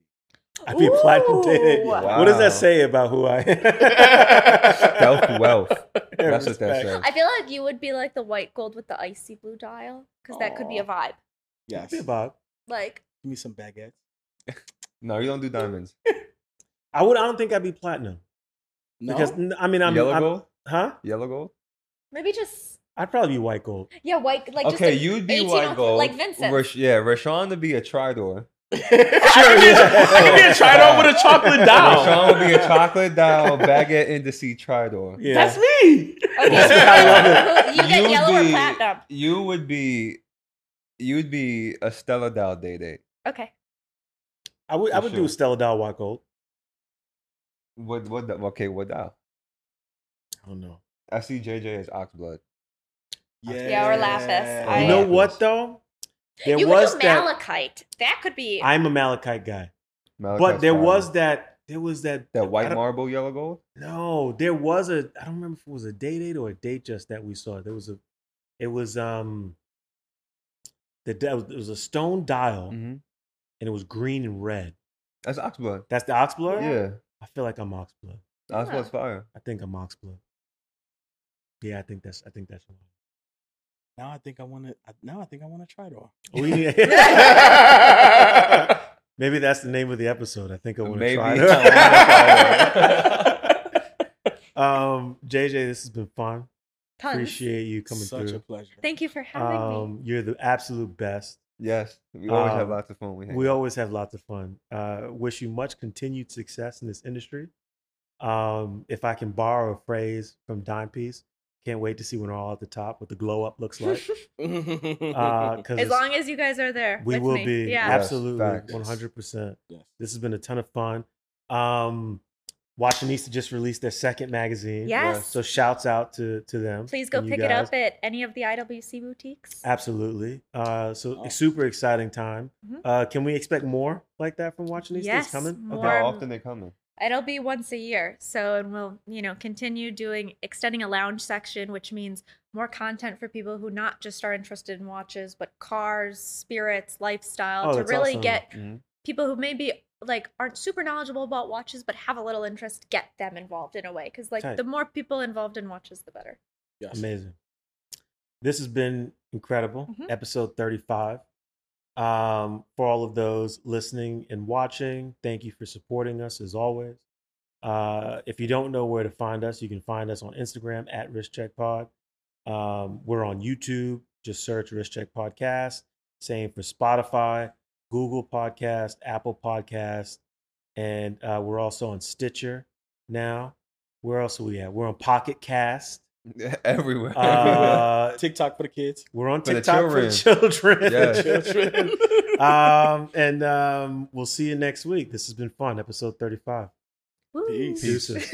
I'd be a platinum day date. Ooh. What does that say about who I <laughs> am? Stealth wealth. <laughs> Yeah, That's what that respect. says. I feel like you would be like the white gold with the icy blue dial, because that could be a Aw. vibe. Yes. Yeah, Give Bob. Like, me some baguettes. <laughs> No, you don't do diamonds. <laughs> I would. I don't think I'd be platinum No. because I mean I'm Yellow I'm- gold. Huh? Yellow gold. maybe just I'd probably be white gold. Yeah, white like okay, a you'd be 18 white gold. like Vincent. Rash- yeah, Rashawn to be a Tridor. I could be a- I could be a Tridor with a chocolate <laughs> dial. Rashawn down. would be a chocolate down baguette indice Tridor. Yeah. That's me. Okay, I love so you get You'd yellow be- or platinum. You would be, you'd be a Stella Dow Day Day. Okay. I would I would sure. do Stella Dow white gold. What? What? the- Okay, what Dow? I don't know. I see JJ as Oxblood. Yeah, or Lapis. I- You know Lapis. what though? There you was could do malachite. That could be. I'm a malachite guy, but there fire. was that. There was that. that white marble yellow gold. No, there was a. I don't remember if it was a day date or a Datejust that we saw. There was a. It was um. The it was, it was a stone dial Mm-hmm. And it was green and red. That's Oxblood. That's the oxblood. Yeah, I feel like I'm oxblood. Oxblood's fire. I think I'm oxblood. Yeah, I think that's. I think that's. Now I think I want to. Now I think I want to Tridor. We, maybe that's the name of the episode. I think I want to try. It. <laughs> <laughs> um, JJ, this has been fun. Tons. Appreciate you coming Such through. Such a pleasure. Thank you for having me. Um, you're the absolute best. Yes, we always have Um, lots of fun. We, We always have lots of fun. Uh, wish you much continued success in this industry. Um, if I can borrow a phrase from Dime Piece, can't wait to see when we're all at the top what the glow up looks like. Uh, <laughs> 'cause as long as you guys are there. we with will me. be Yeah. Yes, absolutely facts. one hundred percent. Yes. This has been a ton of fun. Um, Watchonista just released their second magazine. Yes. So shouts out to to them. Please go and you pick it up at any of the IWC boutiques. Absolutely. Uh, so Oh. super exciting time. Mhm. Uh, can we expect more like that from Watchonista? It's Yes, coming. more. Okay. How often they coming? It'll be once a year. So, and we'll, you know, continue doing extending a lounge section, which means more content for people who not just are interested in watches, but cars, spirits, lifestyle Oh, to really awesome. get Mhm. people who maybe like aren't super knowledgeable about watches but have a little interest get them involved in a way because like Tight. the more people involved in watches the better Yes. Amazing. This has been incredible. Mhm. Episode 35. Um, for all of those listening and watching, thank you for supporting us as always. Uh, if you don't know where to find us, you can find us on Instagram at Wrist Check Pod. Um, we're on YouTube. Just search Wrist Check Podcast. Same for Spotify, Google Podcast, Apple Podcast, and uh, we're also on Stitcher now. Where else are we at? We're on Pocket Cast. <laughs> Everywhere. Uh, <laughs> TikTok for the kids. we're on For the TikTok for the children. Yes. Children. <laughs> um, and um, we'll see you next week. This has been fun. Episode 35. Woo. Peace. Deuces.